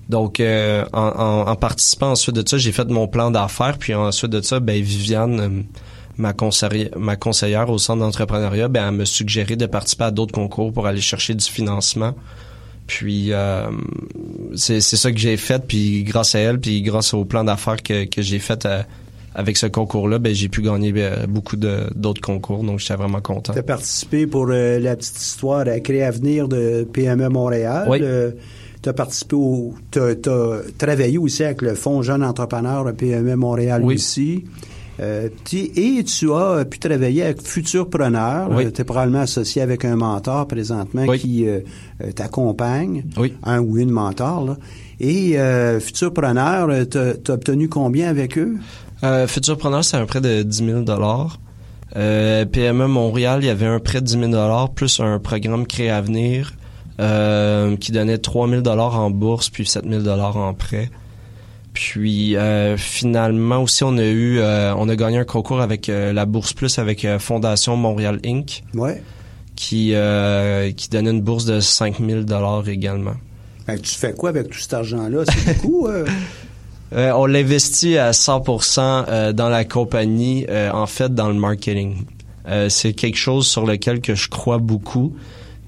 S5: Donc, euh, en, en- en participant ensuite de ça, j'ai fait mon plan d'affaires. Puis ensuite de ça, ben, Viviane, euh, ma, conseillère, ma conseillère au centre d'entrepreneuriat, ben, elle me suggéré de participer à d'autres concours pour aller chercher du financement. Puis, euh, c'est ça que j'ai fait. Puis grâce à elle, puis grâce au plan d'affaires que, que j'ai fait euh, avec ce concours-là, ben, j'ai pu gagner euh, beaucoup de- d'autres concours. Donc, j'étais vraiment content.
S4: Tu as participé pour euh, la petite histoire à Créer Avenir de PME Montréal.
S5: Oui.
S4: Tu as participé au. Tu as, travaillé aussi avec le Fonds Jeune Entrepreneur PME Montréal
S5: Oui.
S4: aussi. Euh, et tu as pu travailler avec Futurpreneur.
S5: Oui.
S4: tu es probablement associé avec un mentor présentement
S5: Oui.
S4: qui euh, euh, t'accompagne.
S5: Oui.
S4: Un ou une mentor. Là. Et euh, Futurpreneur, tu as obtenu combien avec eux?
S5: Euh, Futurpreneur, c'est un prêt de 10 000 euh, PME Montréal, il y avait un prêt de 10 000 plus un programme Créer Avenir euh, qui donnait 3 000 en bourse puis 7 000 en prêt. Puis euh, finalement aussi, on a eu, euh, on a gagné un concours avec la Bourse Plus avec Fondation Montréal Inc.
S4: Ouais.
S5: qui qui donnait une bourse de 5 000 également.
S4: Ben, tu fais quoi avec tout cet argent-là? C'est beaucoup. euh?
S5: On l'investit à 100% euh, dans la compagnie, euh, en fait, dans le marketing. C'est quelque chose sur lequel que je crois beaucoup.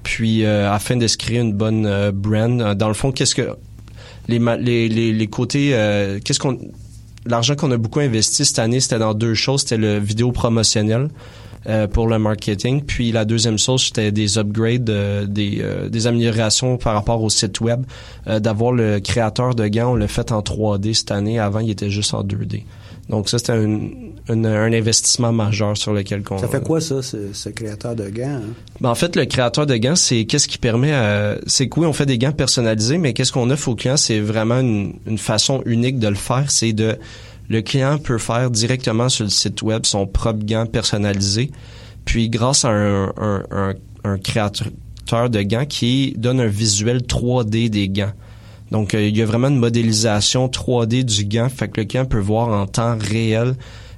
S5: Puis, euh, afin de se créer une bonne euh, brand, euh, dans le fond, qu'est-ce que les les, les, les côtés, qu'est-ce qu'on l'argent qu'on a beaucoup investi cette année, c'était dans deux choses. C'était le vidéo promotionnel pour le marketing. Puis la deuxième chose, c'était des upgrades, euh, des, euh, des améliorations par rapport au site web. D'avoir le créateur de gants, on l'a fait en 3D cette année. Avant, il était juste en 2D. Donc ça, c'était un, un, un investissement majeur sur lequel qu'on...
S4: Ça fait quoi, ça, ce, ce créateur de gants? hein?
S5: Ben, en fait, le créateur de gants, c'est qu'est-ce qui permet à... C'est que oui, on fait des gants personnalisés, mais qu'est-ce qu'on offre au client, c'est vraiment une, une façon unique de le faire. C'est de... Le client peut faire directement sur le site web son propre gant personnalisé. Puis, grâce à un, un créateur de gants qui donne un visuel 3D des gants. Donc, euh, il y a vraiment une modélisation 3D du gant. Fait que le client peut voir en temps réel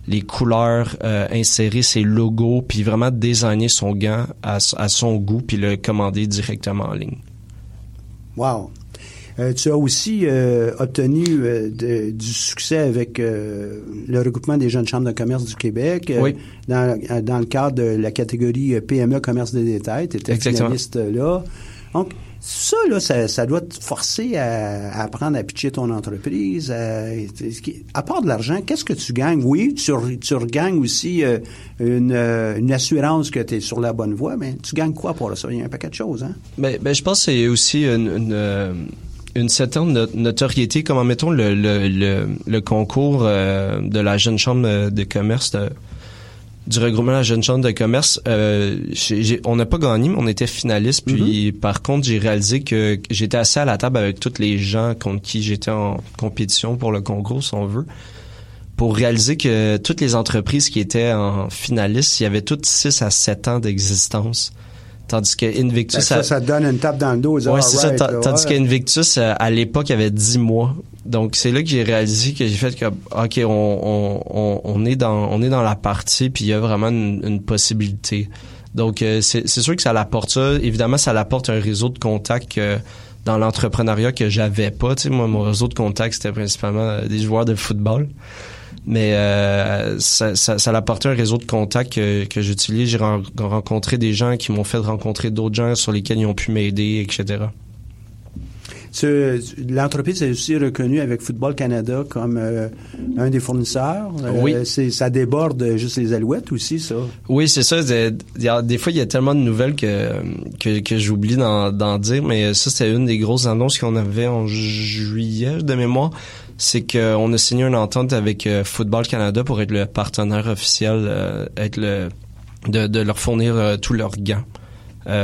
S5: les couleurs, euh, insérer ses logos, puis vraiment designer son gant à, à son goût, puis le commander directement en ligne.
S4: Wow. Euh, tu as aussi euh, obtenu euh, de- du succès avec euh, le regroupement des jeunes chambres de commerce du Québec
S5: Oui.
S4: dans, dans le cadre de la catégorie PME commerce de détail. Tu étais
S5: Exactement.
S4: finaliste là. Donc, ça, là, ça, doit te forcer à, apprendre à pitcher ton entreprise. À, à part de l'argent, qu'est-ce que tu gagnes? Oui, tu, tu regagnes aussi euh, une, euh, une assurance que tu es sur la bonne voie, mais tu gagnes quoi pour ça? Il y a un paquet de choses, hein?
S5: Ben, ben, je pense que c'est aussi une, une, euh, certaine no- notoriété, comme mettons le, le, le, concours de la jeune chambre de commerce du regroupement de la jeune chambre de commerce. euh, on n'a pas gagné, mais on était finaliste. Puis par contre, j'ai réalisé que que j'étais assis à la table avec tous les gens contre qui j'étais en compétition pour le concours, si on veut. Pour réaliser que toutes les entreprises qui étaient en finaliste, il y avait toutes 6 à 7 ans d'existence. Tandis que Invictus,
S4: Ben, ça, ça donne une tape dans le dos.
S5: Ouais, c'est ça. Tandis
S4: ouais.
S5: qu'Invictus, euh, à l'époque, il y avait 10 mois. Donc, c'est là que j'ai réalisé que j'ai fait que, OK, on, on, on, on est dans, on est dans la partie, puis il y a vraiment une, une possibilité. Donc, euh, c'est c'est sûr que ça l'apporte ça. Évidemment, ça l'apporte un réseau de contacts que, dans l'entrepreneuriat que j'avais pas. Tu sais, moi, mon réseau de contacts, c'était principalement euh, des joueurs de football. Mais euh, ça, ça, ça l'apportait un réseau de contacts que, que j'utilise. J'ai ren- rencontré des gens qui m'ont fait rencontrer d'autres gens sur lesquels ils ont pu m'aider, etc.
S4: L'entreprise est aussi reconnue avec Football Canada comme euh, un des fournisseurs. Euh,
S5: Oui.
S4: ça déborde juste les alouettes aussi, ça.
S5: Oui, c'est ça. a- Des fois, il y a tellement de nouvelles que, que, que j'oublie d'en d'en dire, mais ça, c'était une des grosses annonces qu'on avait en juillet de mémoire. C'est qu'on a signé une entente avec euh, Football Canada pour être le partenaire officiel, euh, être le de, de leur fournir euh, tous leurs gants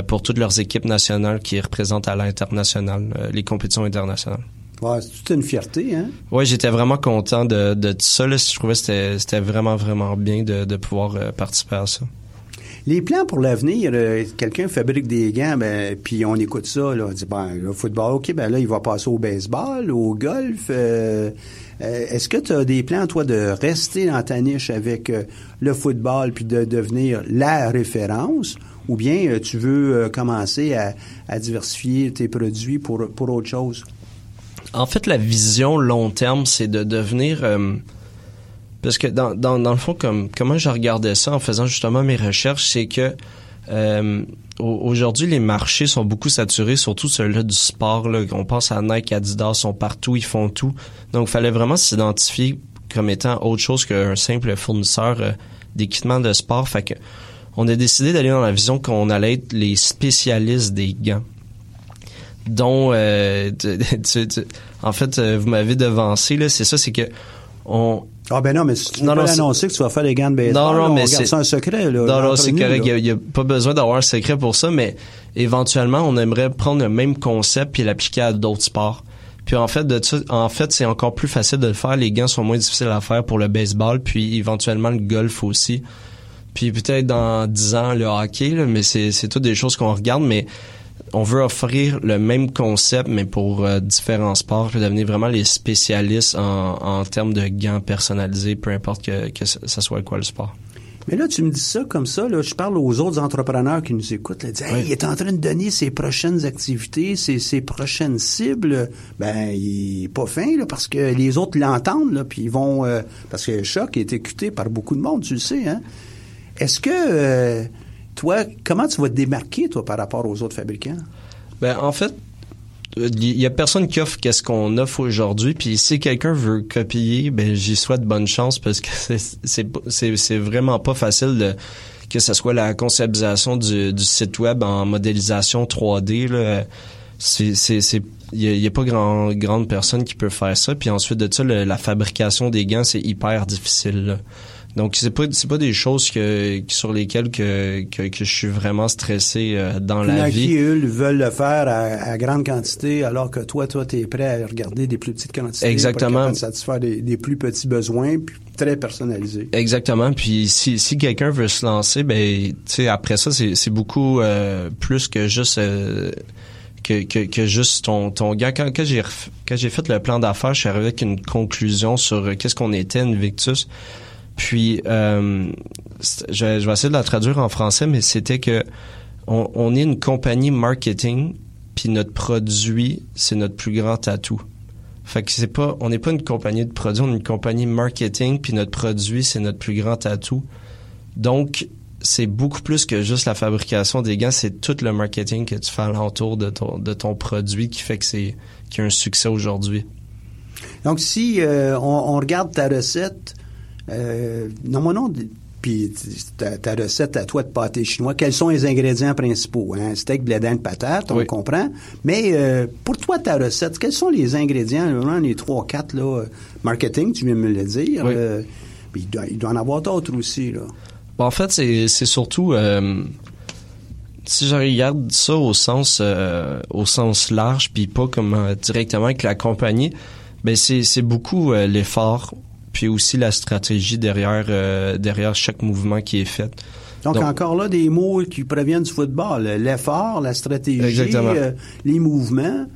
S5: pour toutes leurs équipes nationales qui représentent à l'international, les compétitions internationales.
S4: Ouais, c'est toute une fierté, hein?
S5: Ouais, j'étais vraiment content de, de tout ça. Là. Je trouvais que c'était, c'était vraiment, vraiment bien de, de pouvoir euh, participer à ça.
S4: Les plans pour l'avenir, euh, quelqu'un fabrique des gants, ben, puis on écoute ça, on dit, ben, le football, OK, ben là, il va passer au baseball, au golf. euh, euh, Est-ce que tu as des plans, toi, de rester dans ta niche avec le football, puis de devenir la référence, ou bien tu veux commencer à, à diversifier tes produits pour, pour autre chose?
S5: En fait, la vision long terme, c'est de devenir... parce que dans, dans, dans le fond, comme comment je regardais ça en faisant justement mes recherches, c'est que euh, au- aujourd'hui, les marchés sont beaucoup saturés, surtout ceux-là du sport. Là. On pense à Nike, Adidas, sont partout, ils font tout. Donc, il fallait vraiment s'identifier comme étant autre chose qu'un simple fournisseur euh, d'équipements de sport. Fait que on a décidé d'aller dans la vision qu'on allait être les spécialistes des gants dont euh, tu- tu- en fait euh, vous m'avez devancé là c'est ça c'est que on
S4: Ah ben non, mais si tu
S5: Non,
S4: l'annoncer que tu vas faire les gants de baseball,
S5: Non, non,
S4: là, on
S5: mais c'est-
S4: un secret. Là,
S5: non non c'est correct il n'y a, il y a pas besoin d'avoir un secret pour ça mais éventuellement on aimerait prendre le même concept puis l'appliquer à d'autres sports puis en fait de en fait c'est encore plus facile de le faire les gants sont moins difficiles à faire pour le baseball puis éventuellement le golf aussi puis peut-être dans 10 ans le hockey là, mais c'est c'est toutes des choses qu'on regarde mais on veut offrir le même concept, mais pour euh, différents sports, puis devenir vraiment les spécialistes en, en termes de gants personnalisés, peu importe que, que ça soit quoi le sport.
S4: Mais là, tu me dis ça comme ça, là, je parle aux autres entrepreneurs qui nous écoutent, là, ils disent, Hey,
S5: Oui.
S4: il est en train de donner ses prochaines activités, ses, ses prochaines cibles. Ben, il est pas fin, là, parce que les autres l'entendent, là, puis ils vont, euh, parce que Choc est écouté par beaucoup de monde, tu le sais, hein. Est-ce que, euh, toi, comment tu vas te démarquer, toi, par rapport aux autres fabricants?
S5: Ben en fait, il y a personne qui offre qu'est-ce qu'on offre aujourd'hui, puis si quelqu'un veut copier, ben j'y souhaite bonne chance parce que c'est c'est c'est vraiment pas facile de que ce soit la conceptualisation du, du site web en modélisation 3D là. C'est c'est il y a, pas grand grande personne qui peut faire ça puis ensuite de ça la fabrication des gants c'est hyper difficile là. Donc c'est pas c'est pas des choses que, sur lesquelles que, que que je suis vraiment stressé euh, dans la vie.
S4: qui, eux, veulent le faire à, à grande quantité, alors que toi, toi, tu es prêt à regarder des plus petites quantités.
S5: Exactement.
S4: Pour satisfaire des, des plus petits besoins, puis très personnalisés.
S5: Exactement. Puis si, si quelqu'un veut se lancer, ben, tu sais, après ça, c'est, c'est beaucoup euh, plus que juste euh, que, que, que juste ton, ton gars. Quand, quand j'ai quand j'ai fait le plan d'affaires, je suis arrivé avec une conclusion sur qu'est-ce qu'on était, Invictus. Puis euh, je, vais essayer de la traduire en français, mais c'était que on, est une compagnie marketing, puis notre produit, c'est notre plus grand atout. Fait que c'est pas, on n'est pas une compagnie de produits, on est une compagnie marketing, puis notre produit, c'est notre plus grand atout. Donc, c'est beaucoup plus que juste la fabrication des gants, c'est tout le marketing que tu fais alentour de ton, de ton produit qui fait que c'est, qu'il y a un succès aujourd'hui.
S4: Donc, si euh, on, on regarde ta recette, euh, non, mon nom, puis ta, ta recette à toi de pâté chinois, quels sont les ingrédients principaux? Hein? Steak, blé d'Inde, patate, on
S5: Oui.
S4: comprend. Mais euh, pour toi, ta recette, quels sont les ingrédients, vraiment les trois, quatre, là, marketing, tu viens me le dire.
S5: Oui.
S4: euh, puis il, doit, il doit en avoir d'autres aussi, là.
S5: Bon, en fait, c'est, surtout si je regarde ça au sens euh, au sens large, puis pas comme euh, directement avec la compagnie, ben c'est, c'est beaucoup euh, l'effort, puis aussi la stratégie derrière euh, derrière chaque mouvement qui est fait.
S4: Donc,
S5: Donc-
S4: encore là, des mots qui proviennent du football. L'effort, la stratégie, euh, les mouvements,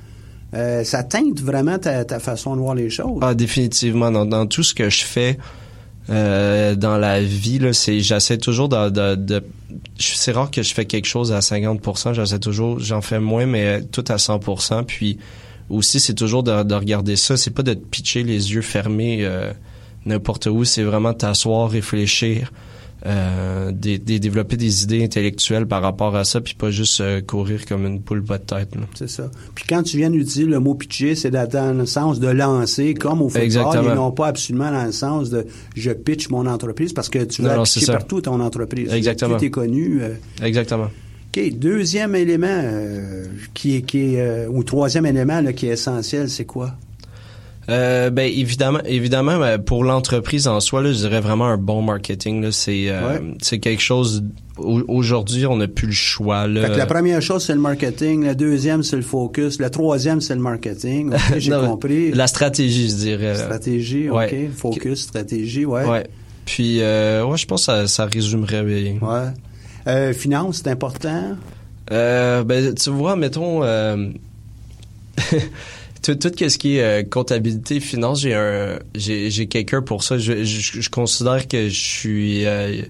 S4: euh, ça teinte vraiment ta, ta façon de voir les choses.
S5: Ah, définitivement. Dans, dans tout ce que je fais euh, dans la vie, c'est j'essaie toujours de, de, de- je- c'est rare que je fais quelque chose à 50%. J'essaie toujours, j'en fais moins, mais tout à 100%. Puis aussi, c'est toujours de, de regarder ça. C'est pas de te pitcher les yeux fermés euh, n'importe où. C'est vraiment t'asseoir, réfléchir. Euh, des, des- développer des idées intellectuelles par rapport à ça puis pas juste euh, courir comme une poule pas de tête là.
S4: C'est ça. Puis quand tu viens d'utiliser le mot pitcher, c'est dans- le sens de lancer, comme au football,
S5: Exactement.
S4: et non pas absolument dans le sens de je pitch mon entreprise, parce que tu veux
S5: Non,
S4: pitcher partout ton entreprise.
S5: Exactement.
S4: Plus t'es connu. euh,
S5: exactement
S4: OK. Deuxième élément qui est, qui est ou troisième élément là, qui est essentiel, c'est quoi?
S5: Euh, ben évidemment, évidemment, pour l'entreprise en soi, là, je dirais vraiment un bon marketing. Là, c'est euh,
S4: Ouais.
S5: c'est quelque chose. au- Aujourd'hui, on n'a plus le choix. Là.
S4: Fait que la première chose, c'est le marketing. La deuxième, c'est le focus. La troisième, c'est le marketing. OK, j'ai compris.
S5: La stratégie, je dirais.
S4: Stratégie, OK.
S5: Ouais.
S4: Focus, stratégie, ouais.
S5: Ouais. Puis, euh, ouais, je pense que ça, ça résumerait bien.
S4: Ouais. Euh, finance, c'est important?
S5: Euh, ben, tu vois, mettons, tout, tout ce qui est euh, comptabilité, finance, j'ai un, j'ai, j'ai quelqu'un pour ça. Je, je, je considère que je suis. euh,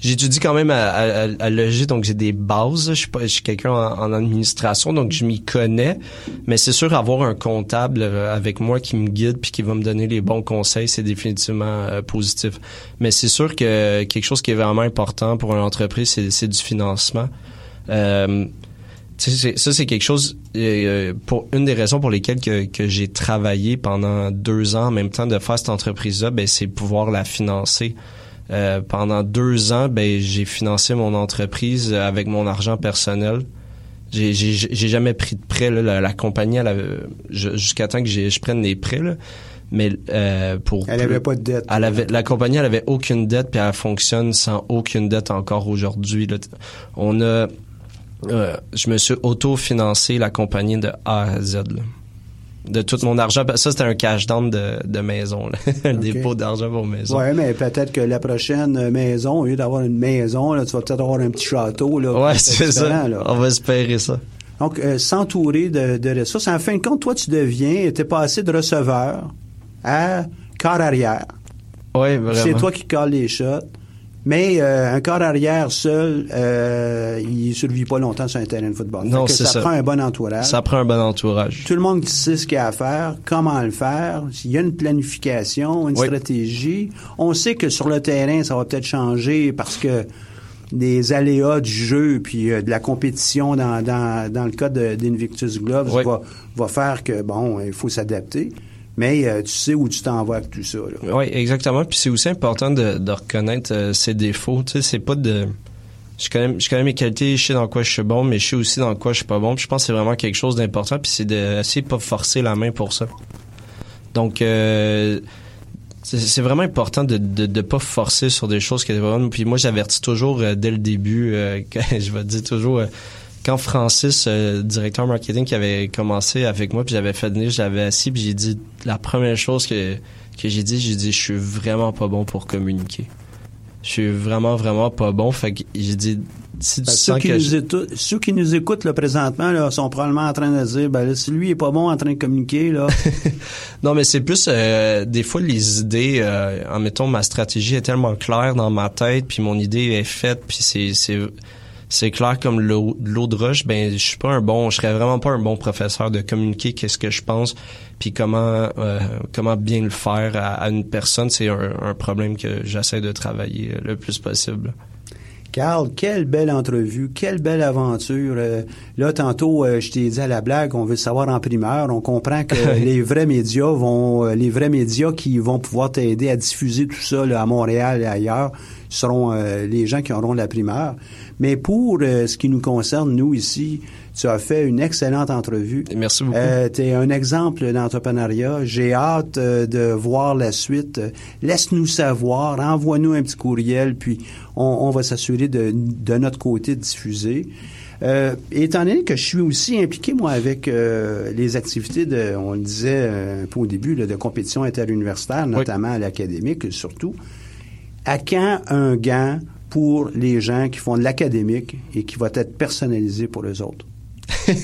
S5: J'étudie quand même à, à, à- loger, donc j'ai des bases. Je suis pas, je suis quelqu'un en, en administration, donc je m'y connais. Mais c'est sûr, avoir un comptable euh, avec moi qui me guide puis qui va me donner les bons conseils, c'est définitivement euh, positif. Mais c'est sûr que quelque chose qui est vraiment important pour une entreprise, c'est, c'est du financement. Euh, ça, c'est quelque chose, euh, pour une des raisons pour lesquelles que, que j'ai travaillé pendant deux ans en même temps de faire cette entreprise-là, ben, c'est pouvoir la financer. Euh, pendant deux ans, ben, j'ai financé mon entreprise avec mon argent personnel. J'ai, j'ai, j'ai jamais pris de prêt. Là. La, la compagnie, elle avait, jusqu'à temps que j'ai, je prenne des prêts, là. mais euh, pour
S4: Elle
S5: plus-
S4: avait pas de dette.
S5: elle avait, la compagnie, elle avait aucune dette, puis elle fonctionne sans aucune dette encore aujourd'hui. là. On a, euh, je me suis auto-financé la compagnie de A à Z, là. de tout mon argent. Ça, c'était un cash down de, de maison, là. un dépôt d'argent pour maison.
S4: Ouais, mais peut-être que la prochaine maison, au lieu d'avoir une maison, là, tu vas peut-être avoir un petit château. Peut-être
S5: c'est ça.
S4: là.
S5: On va espérer ça.
S4: Donc, euh, s'entourer de, de ressources. En fin de compte, toi, tu deviens, t'es passé de receveur à corps arrière.
S5: Oui, vraiment.
S4: C'est toi qui colles les shots. Mais euh, un corps arrière seul, euh, il survit pas longtemps sur un terrain de football.
S5: Non,
S4: que
S5: c'est ça.
S4: prend un bon entourage.
S5: Ça prend un bon entourage.
S4: Tout le monde sait ce qu'il y a à faire, comment le faire. Il y a une planification, une
S5: Oui.
S4: stratégie. On sait que sur le terrain, ça va peut-être changer parce que des aléas du jeu puis euh, de la compétition dans, dans, dans le cas d'Invictus Gloves
S5: Oui.
S4: va, va faire que, bon, il faut s'adapter. Mais euh, tu sais où tu t'en vas avec tout ça.
S5: Oui, exactement. Puis c'est aussi important de, reconnaître euh, ses défauts. Tu sais, c'est pas de. Je connais, mes qualités, je sais dans quoi je suis bon, mais je sais aussi dans quoi je suis pas bon. Puis je pense que c'est vraiment quelque chose d'important. Puis c'est d'essayer de pas forcer la main pour ça. Donc, euh, c'est vraiment important de, de de pas forcer sur des choses qui étaient bonnes. Puis moi, j'avertis toujours dès le début, que, je vais dire toujours, quand Francis, euh, directeur marketing, qui avait commencé avec moi, puis j'avais fait venir, je l'avais assis, puis j'ai dit la première chose que que j'ai dit, j'ai dit je suis vraiment pas bon pour communiquer. Je suis vraiment vraiment pas bon. Fait que j'ai dit si tu
S4: ceux, qui
S5: que
S4: nous étou- ceux qui nous écoutent là, présentement là, sont probablement en train de dire ben, là, si lui est pas bon en train de communiquer, là,
S5: Non, mais c'est plus euh, des fois les idées. Euh, en mettons, ma stratégie est tellement claire dans ma tête, puis mon idée est faite, puis c'est c'est c'est clair comme l'eau de l'eau de roche. Ben, je suis pas un bon, je serais vraiment pas un bon professeur de communiquer qu'est-ce que je pense, puis comment euh, comment bien le faire à, à une personne. C'est un, un problème que j'essaie de travailler euh, le plus possible.
S4: Carl, quelle belle entrevue, quelle belle aventure. Euh, là, tantôt, euh, je t'ai dit à la blague, on veut savoir en primeur. On comprend que les vrais médias vont, euh, les vrais médias qui vont pouvoir t'aider à diffuser tout ça là, à Montréal et ailleurs seront euh, les gens qui auront la primeur. Mais pour euh, ce qui nous concerne, nous ici, tu as fait une excellente entrevue.
S5: Merci beaucoup.
S4: Euh, tu es un exemple d'entrepreneuriat. J'ai hâte euh, de voir la suite. Laisse-nous savoir, envoie-nous un petit courriel, puis on, on va s'assurer de, de notre côté de diffuser. Euh, étant donné que je suis aussi impliqué, moi, avec euh, les activités de, on le disait euh, un peu au début, là, de compétition interuniversitaire, notamment à l'académique surtout, à quand un gant pour les gens qui font de l'académique et qui va être personnalisé pour les autres?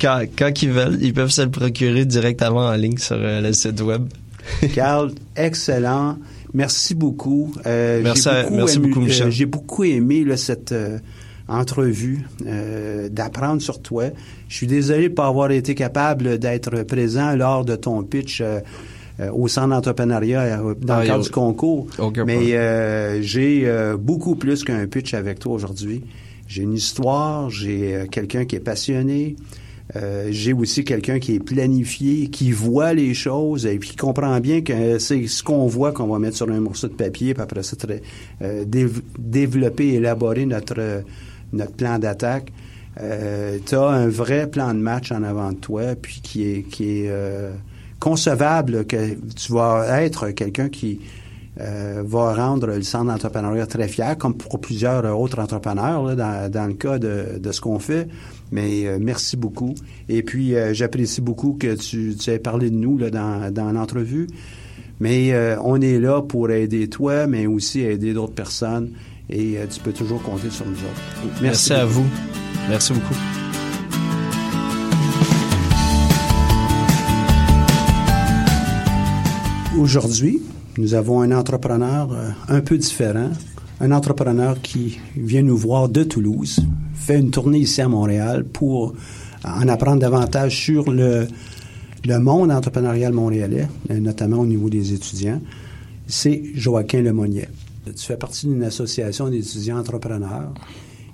S5: quand, quand ils veulent, ils peuvent se le procurer directement en ligne sur euh, le site web.
S4: Carl, excellent. Merci beaucoup. Euh,
S5: Merci
S4: beaucoup
S5: merci
S4: aimé-
S5: beaucoup, Michel.
S4: euh, j'ai beaucoup aimé là, cette euh, entrevue, euh, d'apprendre sur toi. Je suis désolé de ne pas avoir été capable d'être présent lors de ton pitch euh, euh, au centre d'entrepreneuriat euh, dans
S5: Ah,
S4: le
S5: y a-
S4: cadre du concours.
S5: aucun
S4: Mais euh, j'ai euh, beaucoup plus qu'un pitch avec toi aujourd'hui. J'ai une histoire, j'ai euh, quelqu'un qui est passionné, euh, j'ai aussi quelqu'un qui est planifié, qui voit les choses et puis qui comprend bien que c'est ce qu'on voit qu'on va mettre sur un morceau de papier, puis après ça, très- euh, dév- développer, élaborer notre, euh, notre plan d'attaque. euh, tu as un vrai plan de match en avant de toi, puis qui est, qui est euh, concevable que tu vas être quelqu'un qui euh, va rendre le centre d'entrepreneuriat très fier, comme pour plusieurs autres entrepreneurs là, dans, dans, le cas de, de ce qu'on fait. Mais euh, merci beaucoup. Et puis, euh, j'apprécie beaucoup que tu, tu aies parlé de nous là, dans, dans l'entrevue. Mais on est là pour aider toi, mais aussi aider d'autres personnes. Et tu peux toujours compter sur nous autres.
S5: Merci, merci à vous. Merci beaucoup.
S4: Aujourd'hui, nous avons un entrepreneur euh, un peu différent, un entrepreneur qui vient nous voir de Toulouse, fait une tournée ici à Montréal pour en apprendre davantage sur le, le monde entrepreneurial montréalais, notamment au niveau des étudiants. C'est Joaquin Lemonnier. Tu fais partie d'une association d'étudiants entrepreneurs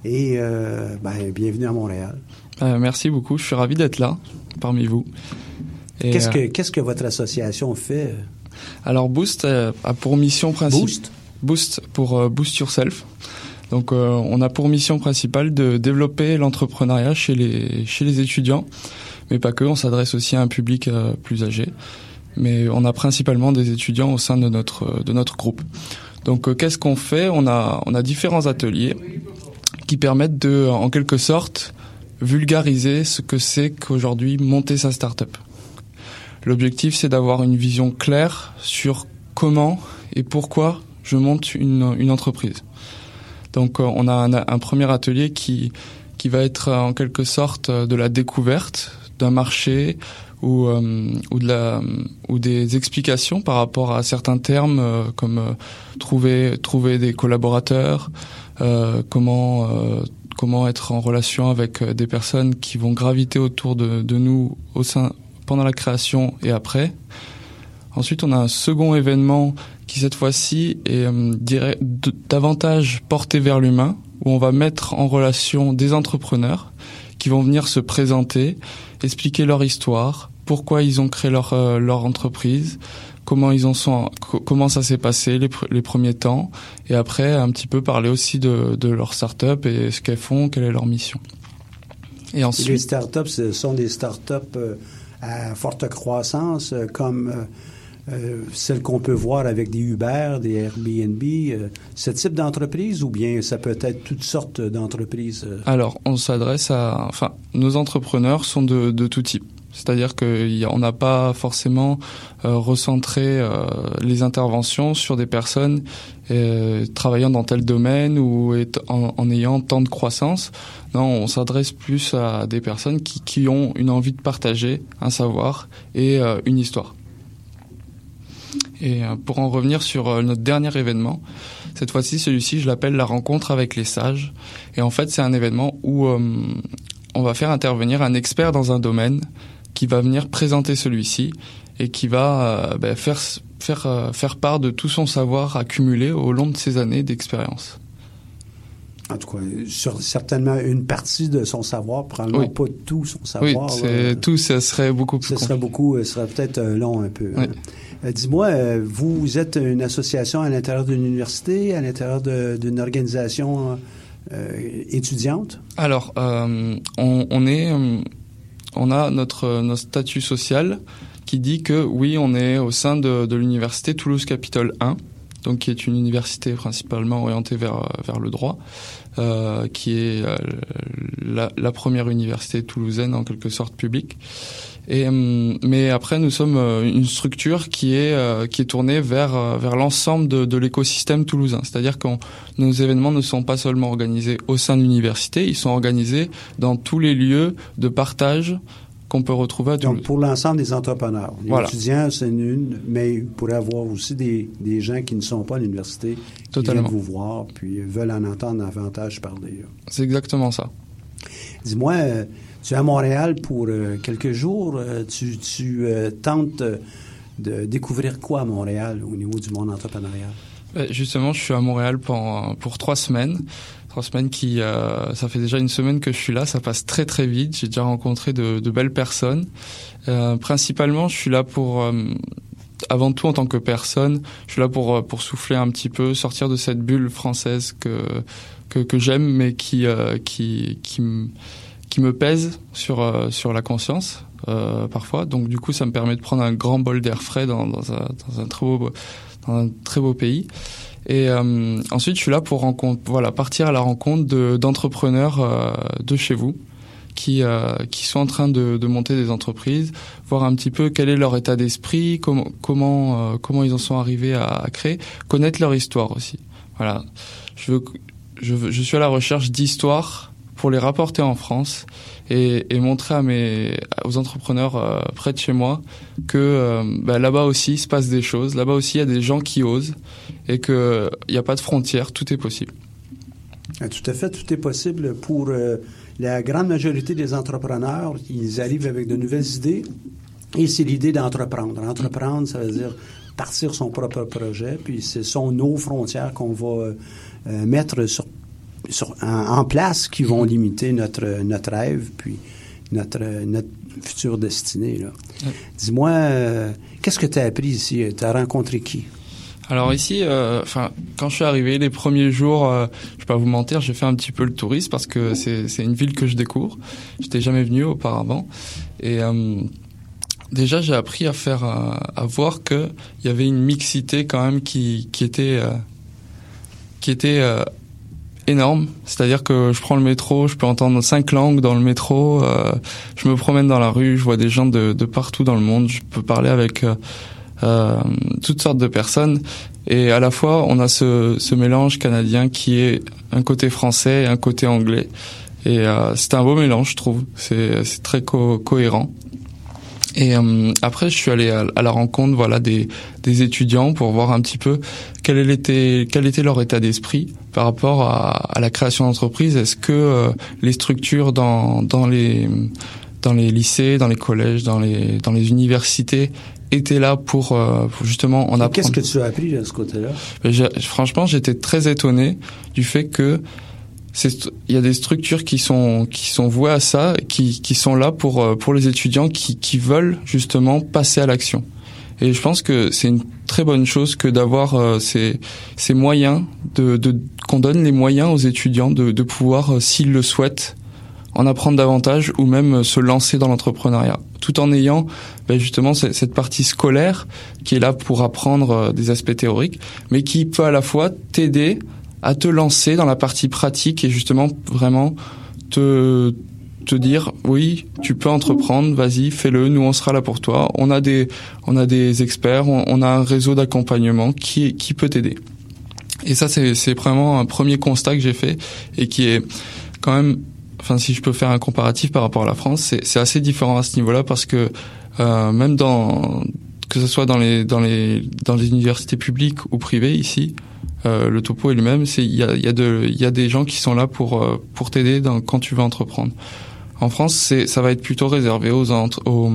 S4: et euh, ben, bienvenue à Montréal.
S6: Euh, merci beaucoup, je suis ravi d'être là parmi vous.
S4: Qu'est-ce que, qu'est-ce que votre association fait?
S6: Alors Boost a pour mission principale.
S4: Boost
S6: Boost pour euh, Boost Yourself. Donc euh, on a pour mission principale de développer l'entrepreneuriat chez les chez les étudiants, mais pas que. On s'adresse aussi à un public euh, plus âgé, mais on a principalement des étudiants au sein de notre de notre groupe. Donc qu'est-ce qu'on fait? On a on a différents ateliers qui permettent de en quelque sorte vulgariser ce que c'est qu'aujourd'hui monter sa start-up. L'objectif, c'est d'avoir une vision claire sur comment et pourquoi je monte une, une entreprise. Donc, euh, on a un, premier atelier qui qui va être euh, en quelque sorte euh, de la découverte d'un marché ou ou de la ou des explications par rapport à certains termes comme trouver trouver des collaborateurs, comment comment être en relation avec des personnes qui vont graviter autour de, de nous au sein pendant la création et après. Ensuite, on a un second événement qui cette fois-ci est euh, davantage porté vers l'humain, où on va mettre en relation des entrepreneurs qui vont venir se présenter, expliquer leur histoire, pourquoi ils ont créé leur euh, leur entreprise, comment ils en sont, comment ça s'est passé les, les, premiers temps, et après un petit peu parler aussi de, de leur start-up et ce qu'elles font, quelle est leur mission.
S4: Et ensuite, les start-up, ce sont des start-up euh, à forte croissance, euh, comme euh, euh, celle qu'on peut voir avec des Uber, des Airbnb, ce type d'entreprise ou bien ça peut être toutes sortes d'entreprises?
S6: Alors, on s'adresse à... Enfin, nos entrepreneurs sont de, de tout type. C'est-à-dire qu'on n'a pas forcément euh, recentré euh, les interventions sur des personnes euh, travaillant dans tel domaine ou en, ayant tant de croissance. Non, on s'adresse plus à des personnes qui, ont une envie de partager un savoir et une histoire. Et pour en revenir sur notre dernier événement, cette fois-ci, celui-ci, je l'appelle la rencontre avec les sages. Et en fait, c'est un événement où on va faire intervenir un expert dans un domaine qui va venir présenter celui-ci et qui va euh, bah, faire faire euh, faire part de tout son savoir accumulé au long de ses années d'expérience.
S4: En tout cas, sur certainement une partie de son savoir, probablement oui. pas tout son savoir.
S6: Oui, tout, ça serait beaucoup plus.
S4: Ce serait beaucoup, ce serait peut-être long un peu.
S6: Oui.
S4: Hein. Dis-moi, euh, vous êtes une association à l'intérieur d'une université, à l'intérieur d'une organisation euh, étudiante?
S6: Alors, euh, on, on, est, on a notre, notre statut social qui dit que oui, on est au sein de, l'université Toulouse Capitole 1, donc qui est une université principalement orientée vers vers le droit, euh, qui est euh, la, première université toulousaine en quelque sorte publique. Et mais après, nous sommes une structure qui est euh, qui est tournée vers vers l'ensemble de, de l'écosystème toulousain. C'est-à-dire que nos événements ne sont pas seulement organisés au sein de l'université, ils sont organisés dans tous les lieux de partage qu'on peut retrouver à Toulouse.
S4: Donc, pour l'ensemble des entrepreneurs. Les
S6: voilà.
S4: étudiants, c'est une, mais il pourrait y avoir aussi des, des gens qui ne sont pas à l'université, qui viennent vous voir, puis veulent en entendre davantage parler.
S6: C'est exactement ça.
S4: Dis-moi, euh, tu es à Montréal pour euh, quelques jours. Euh, tu, tu tentes de découvrir quoi à Montréal au niveau du monde entrepreneurial?
S6: Justement, je suis à Montréal pour, pour trois semaines trois semaines qui euh, ça fait déjà une semaine que je suis là ça passe très très vite j'ai déjà rencontré de, belles personnes euh, principalement je suis là pour euh, avant tout en tant que personne je suis là pour pour souffler un petit peu sortir de cette bulle française que que, j'aime mais qui qui qui qui me pèsent sur sur la conscience parfois. Donc du coup, ça me permet de prendre un grand bol d'air frais dans, dans, un, dans un très beau dans un très beau pays. Et euh, ensuite, je suis là pour rencontre, voilà, partir à la rencontre d'entrepreneurs euh, de chez vous qui, euh, qui sont en train de, de, monter des entreprises, voir un petit peu quel est leur état d'esprit, comment, comment, comment ils en sont arrivés à, à, créer, connaître leur histoire aussi. Voilà. Je, veux, je, veux, je suis à la recherche d'histoires pour les rapporter en France et, montrer aux entrepreneurs euh, près de chez moi que euh, bah, là-bas aussi il se passe des choses, là-bas aussi il y a des gens qui osent et que il n'y a pas de frontières, tout est possible.
S4: Ah, tout à fait, tout est possible pour euh, la grande majorité des entrepreneurs. Ils arrivent avec de nouvelles idées et c'est l'idée d'entreprendre. Entreprendre, ça veut dire partir son propre projet, puis ce sont nos frontières qu'on va mettre sur en, place qui vont limiter notre, notre rêve, puis notre, notre future destinée. Là. Dis-moi, euh, qu'est-ce que tu as appris ici? Tu as rencontré qui?
S6: Alors ici, euh, enfin, quand je suis arrivé les premiers jours, euh, je vais pas vous mentir, j'ai fait un petit peu le tourisme parce que c'est une ville que je découvre. J'étais jamais venu auparavant et déjà j'ai appris à faire, à voir que il y avait une mixité quand même qui qui était qui était énorme. C'est-à-dire que je prends le métro, je peux entendre cinq langues dans le métro. Euh, je me promène dans la rue, je vois des gens de, de partout dans le monde. Je peux parler avec euh, euh, toutes sortes de personnes. Et à la fois, on a ce, ce mélange canadien qui est un côté français et un côté anglais. Et euh, c'est un beau mélange, je trouve. C'est très cohérent. Et euh, après, je suis allé à, la rencontre, voilà, des, des, étudiants pour voir un petit peu quel était quel était leur état d'esprit par rapport à, à la création d'entreprise. Est-ce que euh, les structures dans dans les dans les lycées, dans les collèges, dans les dans les universités étaient là pour, euh, pour justement en apprendre.
S4: Qu'est-ce que tu as appris de ce côté-là?
S6: Franchement, j'étais très étonné du fait que il y a des structures qui sont qui sont vouées à ça, qui qui sont là pour euh, pour les étudiants qui qui veulent justement passer à l'action. Et je pense que c'est une très bonne chose que d'avoir euh, ces ces moyens de, de qu'on donne les moyens aux étudiants de de pouvoir euh, s'ils le souhaitent en apprendre davantage ou même se lancer dans l'entrepreneuriat, tout en ayant ben justement cette partie scolaire qui est là pour apprendre des aspects théoriques, mais qui peut à la fois t'aider à te lancer dans la partie pratique et justement vraiment te te dire oui tu peux entreprendre vas-y fais-le nous on sera là pour toi. On a des on a des experts on, a un réseau d'accompagnement qui qui peut t'aider. Et ça c'est c'est vraiment un premier constat que j'ai fait et qui est quand même enfin si je peux faire un comparatif par rapport à la France c'est c'est assez différent à ce niveau-là parce que euh, même dans que ce soit dans les dans les dans les universités publiques ou privées ici euh, le topo est le même. C'est il y a il y a de y a des gens qui sont là pour euh, pour t'aider quand tu veux entreprendre. En France, c'est ça va être plutôt réservé aux, aux,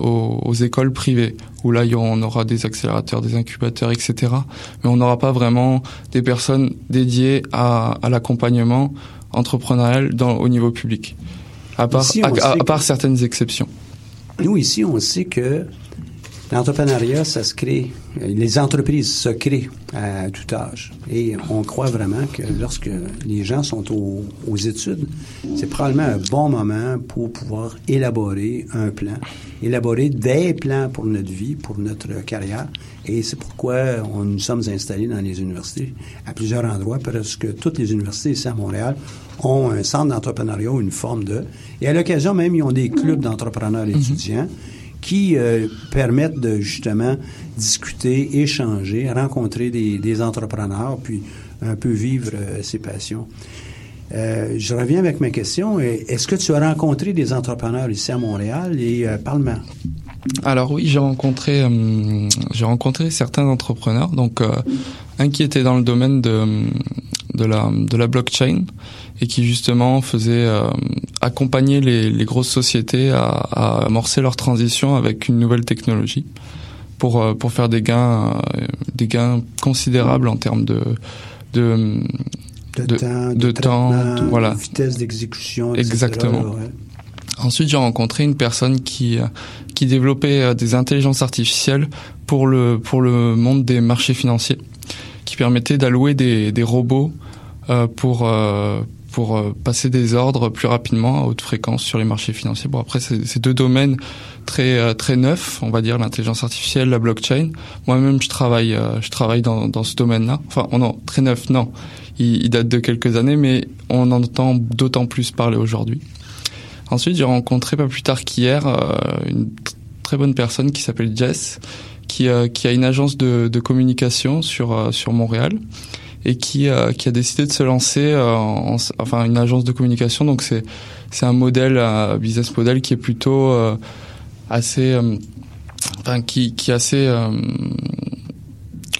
S6: aux, écoles privées où là on aura des accélérateurs, des incubateurs, etc. Mais on n'aura pas vraiment des personnes dédiées à, à l'accompagnement entrepreneurial dans au niveau public, à part à, part certaines exceptions.
S4: Nous ici, on sait que L'entrepreneuriat, ça se crée, les entreprises se créent à tout âge. Et on croit vraiment que lorsque les gens sont aux, études, c'est probablement un bon moment pour pouvoir élaborer un plan, élaborer des plans pour notre vie, pour notre carrière. Et c'est pourquoi on, nous sommes installés dans les universités à plusieurs endroits, parce que toutes les universités ici à Montréal ont un centre d'entrepreneuriat, une forme de... Et à l'occasion même, ils ont des clubs d'entrepreneurs mhm. étudiants qui euh, permettent de justement discuter, échanger, rencontrer des, entrepreneurs, puis un peu vivre euh, ses passions. Euh, je reviens avec ma question. Est-ce que tu as rencontré des entrepreneurs ici à Montréal? Et euh, parle-moi.
S6: Alors oui, j'ai rencontré j'ai rencontré certains entrepreneurs. Donc un qui était dans le domaine de de la blockchain et qui justement faisait euh, accompagner les, les, grosses sociétés à, à, amorcer leur transition avec une nouvelle technologie pour euh, pour faire des gains euh, des gains considérables en termes de de
S4: de, temps, de, temps, voilà, vitesse d'exécution,
S6: exactement. Ensuite, j'ai rencontré une personne qui qui développait des intelligences artificielles pour le pour le monde des marchés financiers, qui permettait d'allouer des, des robots euh, pour pour euh, passer des ordres plus rapidement à haute fréquence sur les marchés financiers. Bon après c'est deux domaines très euh, très neufs, on va dire l'intelligence artificielle, la blockchain. Moi-même je travaille je travaille dans, ce domaine-là. Enfin oh non très neuf non, il, date de quelques années mais on en entend d'autant plus parler aujourd'hui. Ensuite j'ai rencontré pas plus tard qu'hier une très bonne personne qui s'appelle Jess qui, qui a une agence de, de communication sur sur Montréal et qui, euh, qui a décidé de se lancer euh, en, enfin une agence de communication. Donc c'est c'est un modèle, un business model qui est plutôt euh, assez, enfin qui qui est assez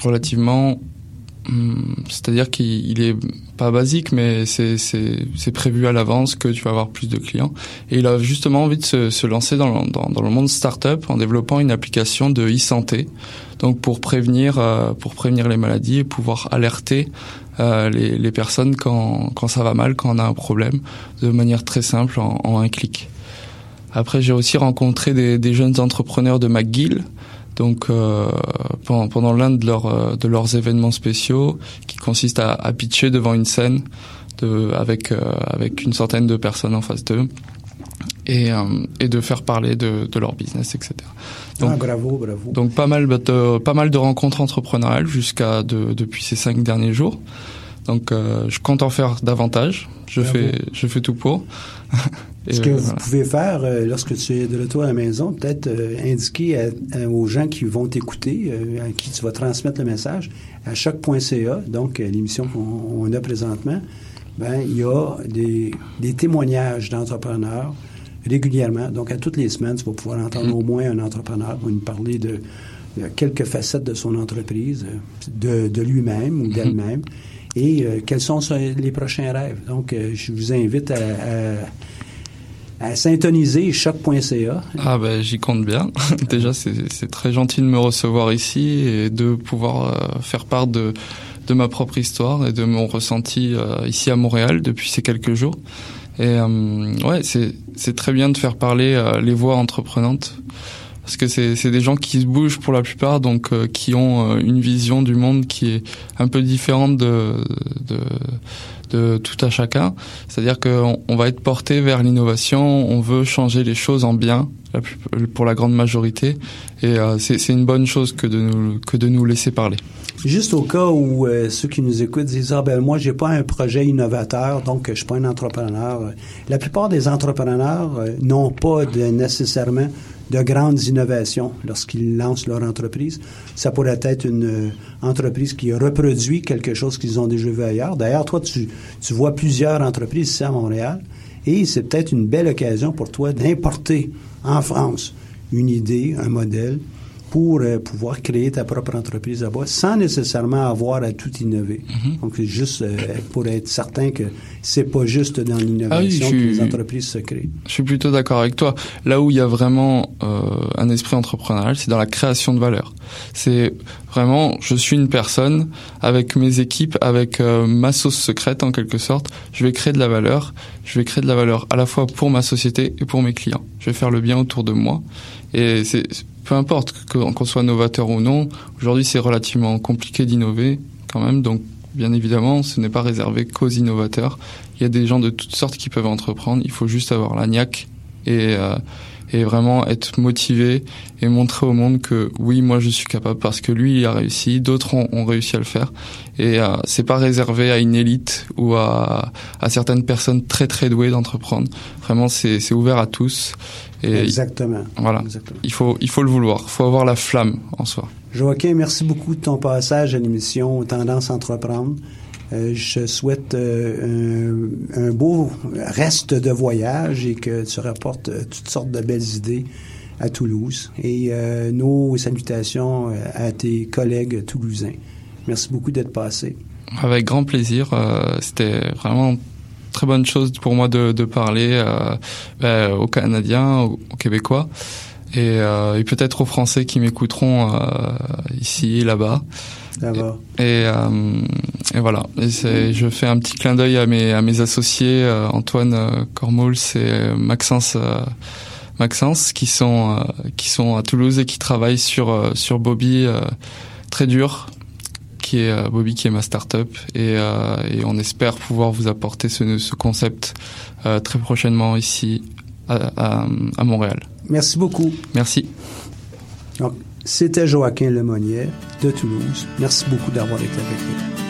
S6: relativement c'est-à-dire qu'il est pas basique, mais c'est prévu à l'avance que tu vas avoir plus de clients. Et il a justement envie de se, se lancer dans, dans, dans le monde startup en développant une application de e-santé donc pour prévenir euh, pour prévenir les maladies et pouvoir alerter euh, les, les, personnes quand, quand ça va mal, quand on a un problème, de manière très simple en, en un clic. Après, j'ai aussi rencontré des, des, jeunes entrepreneurs de McGill, donc euh, pendant, pendant l'un de, leurs euh, de leurs événements spéciaux, qui consiste à, à pitcher devant une scène de, avec euh, avec une centaine de personnes en face d'eux et, et de faire parler de, de leur business, etc.
S4: Donc, ah, bravo, bravo.
S6: Donc pas mal de pas mal de rencontres entrepreneuriales jusqu'à de, depuis ces cinq derniers jours. Donc euh, je compte en faire davantage. Je bravo. fais je fais tout pour.
S4: Ce que euh, vous voilà. pouvez faire euh, lorsque tu es de retour à la maison, peut-être indiquer à, à, aux gens qui vont t'écouter, à qui tu vas transmettre le message, à choc.ca, donc l'émission qu'on a présentement, ben il y a des, des témoignages d'entrepreneurs régulièrement. Donc, à toutes les semaines, tu vas pouvoir entendre au moins un entrepreneur nous parler de, de, quelques facettes de son entreprise, de, de lui-même ou d'elle-même, et euh, quels sont les prochains rêves? Donc, euh, je vous invite à, à, à syntoniser choc.ca.
S6: Ah ben, j'y compte bien. Déjà, c'est très gentil de me recevoir ici et de pouvoir euh, faire part de de ma propre histoire et de mon ressenti euh, ici à Montréal depuis ces quelques jours. Et euh, ouais, c'est très bien de faire parler les voix entreprenantes parce que c'est des gens qui se bougent pour la plupart, donc euh, qui ont euh, une vision du monde qui est un peu différente de tout à chacun. C'est-à-dire qu'on on va être porté vers l'innovation, on veut changer les choses en bien pour la grande majorité, et euh, c'est une bonne chose que de nous laisser parler.
S4: Juste au cas où ceux qui nous écoutent disent ah ben moi j'ai pas un projet innovateur donc je suis pas un entrepreneur. La plupart des entrepreneurs n'ont pas nécessairement de grandes innovations lorsqu'ils lancent leur entreprise. Ça pourrait être une euh, entreprise qui reproduit quelque chose qu'ils ont déjà vu ailleurs. D'ailleurs, toi, tu, tu vois plusieurs entreprises ici à Montréal et c'est peut-être une belle occasion pour toi d'importer en France une idée, un modèle pour euh, pouvoir créer ta propre entreprise là-bas sans nécessairement avoir à tout innover. Mm -hmm. Donc, c'est juste euh, pour être certain que c'est pas juste dans l'innovation ah oui, que les entreprises se créent.
S6: Je suis plutôt d'accord avec toi. Là où il y a vraiment euh, un esprit entrepreneurial, c'est dans la création de valeur. C'est vraiment, je suis une personne avec mes équipes, avec euh, ma sauce secrète en quelque sorte. Je vais créer de la valeur. Je vais créer de la valeur à la fois pour ma société et pour mes clients. Je vais faire le bien autour de moi. Et c'est peu importe qu'on soit novateur ou non. Aujourd'hui, c'est relativement compliqué d'innover quand même. Donc, bien évidemment, ce n'est pas réservé qu'aux innovateurs. Il y a des gens de toutes sortes qui peuvent entreprendre. Il faut juste avoir la et, euh, et vraiment être motivé et montrer au monde que oui, moi je suis capable parce que lui il a réussi, d'autres ont, ont, réussi à le faire. Et euh, c'est pas réservé à une élite ou à, à certaines personnes très très douées d'entreprendre. Vraiment, c'est ouvert à tous.
S4: Et Exactement.
S6: Voilà.
S4: Exactement.
S6: Il faut il faut le vouloir. Il faut avoir la flamme en soi.
S4: Joaquin, merci beaucoup de ton passage à l'émission Tendance Entreprendre. Euh, je souhaite euh, un, beau reste de voyage et que tu rapportes euh, toutes sortes de belles idées à Toulouse. Et euh, nos salutations à tes collègues toulousains. Merci beaucoup d'être passé.
S6: Avec grand plaisir. C'était vraiment très bonne chose pour moi de, de parler ben, aux Canadiens, aux, Québécois et, et peut-être aux Français qui m'écouteront ici, là-bas. Euh, et, voilà. Je fais un petit clin d'œil à mes, associés euh, Antoine euh, Cormouls et Maxence. Maxence qui sont qui sont à Toulouse et qui travaillent sur sur Bobby très dur qui est Bobby qui est ma startup et, et on espère pouvoir vous apporter ce, concept très prochainement ici à, Montréal.
S4: Merci beaucoup.
S6: Merci.
S4: Ah. C'était Joaquin Lemonnier de Toulouse. Merci beaucoup d'avoir été avec nous.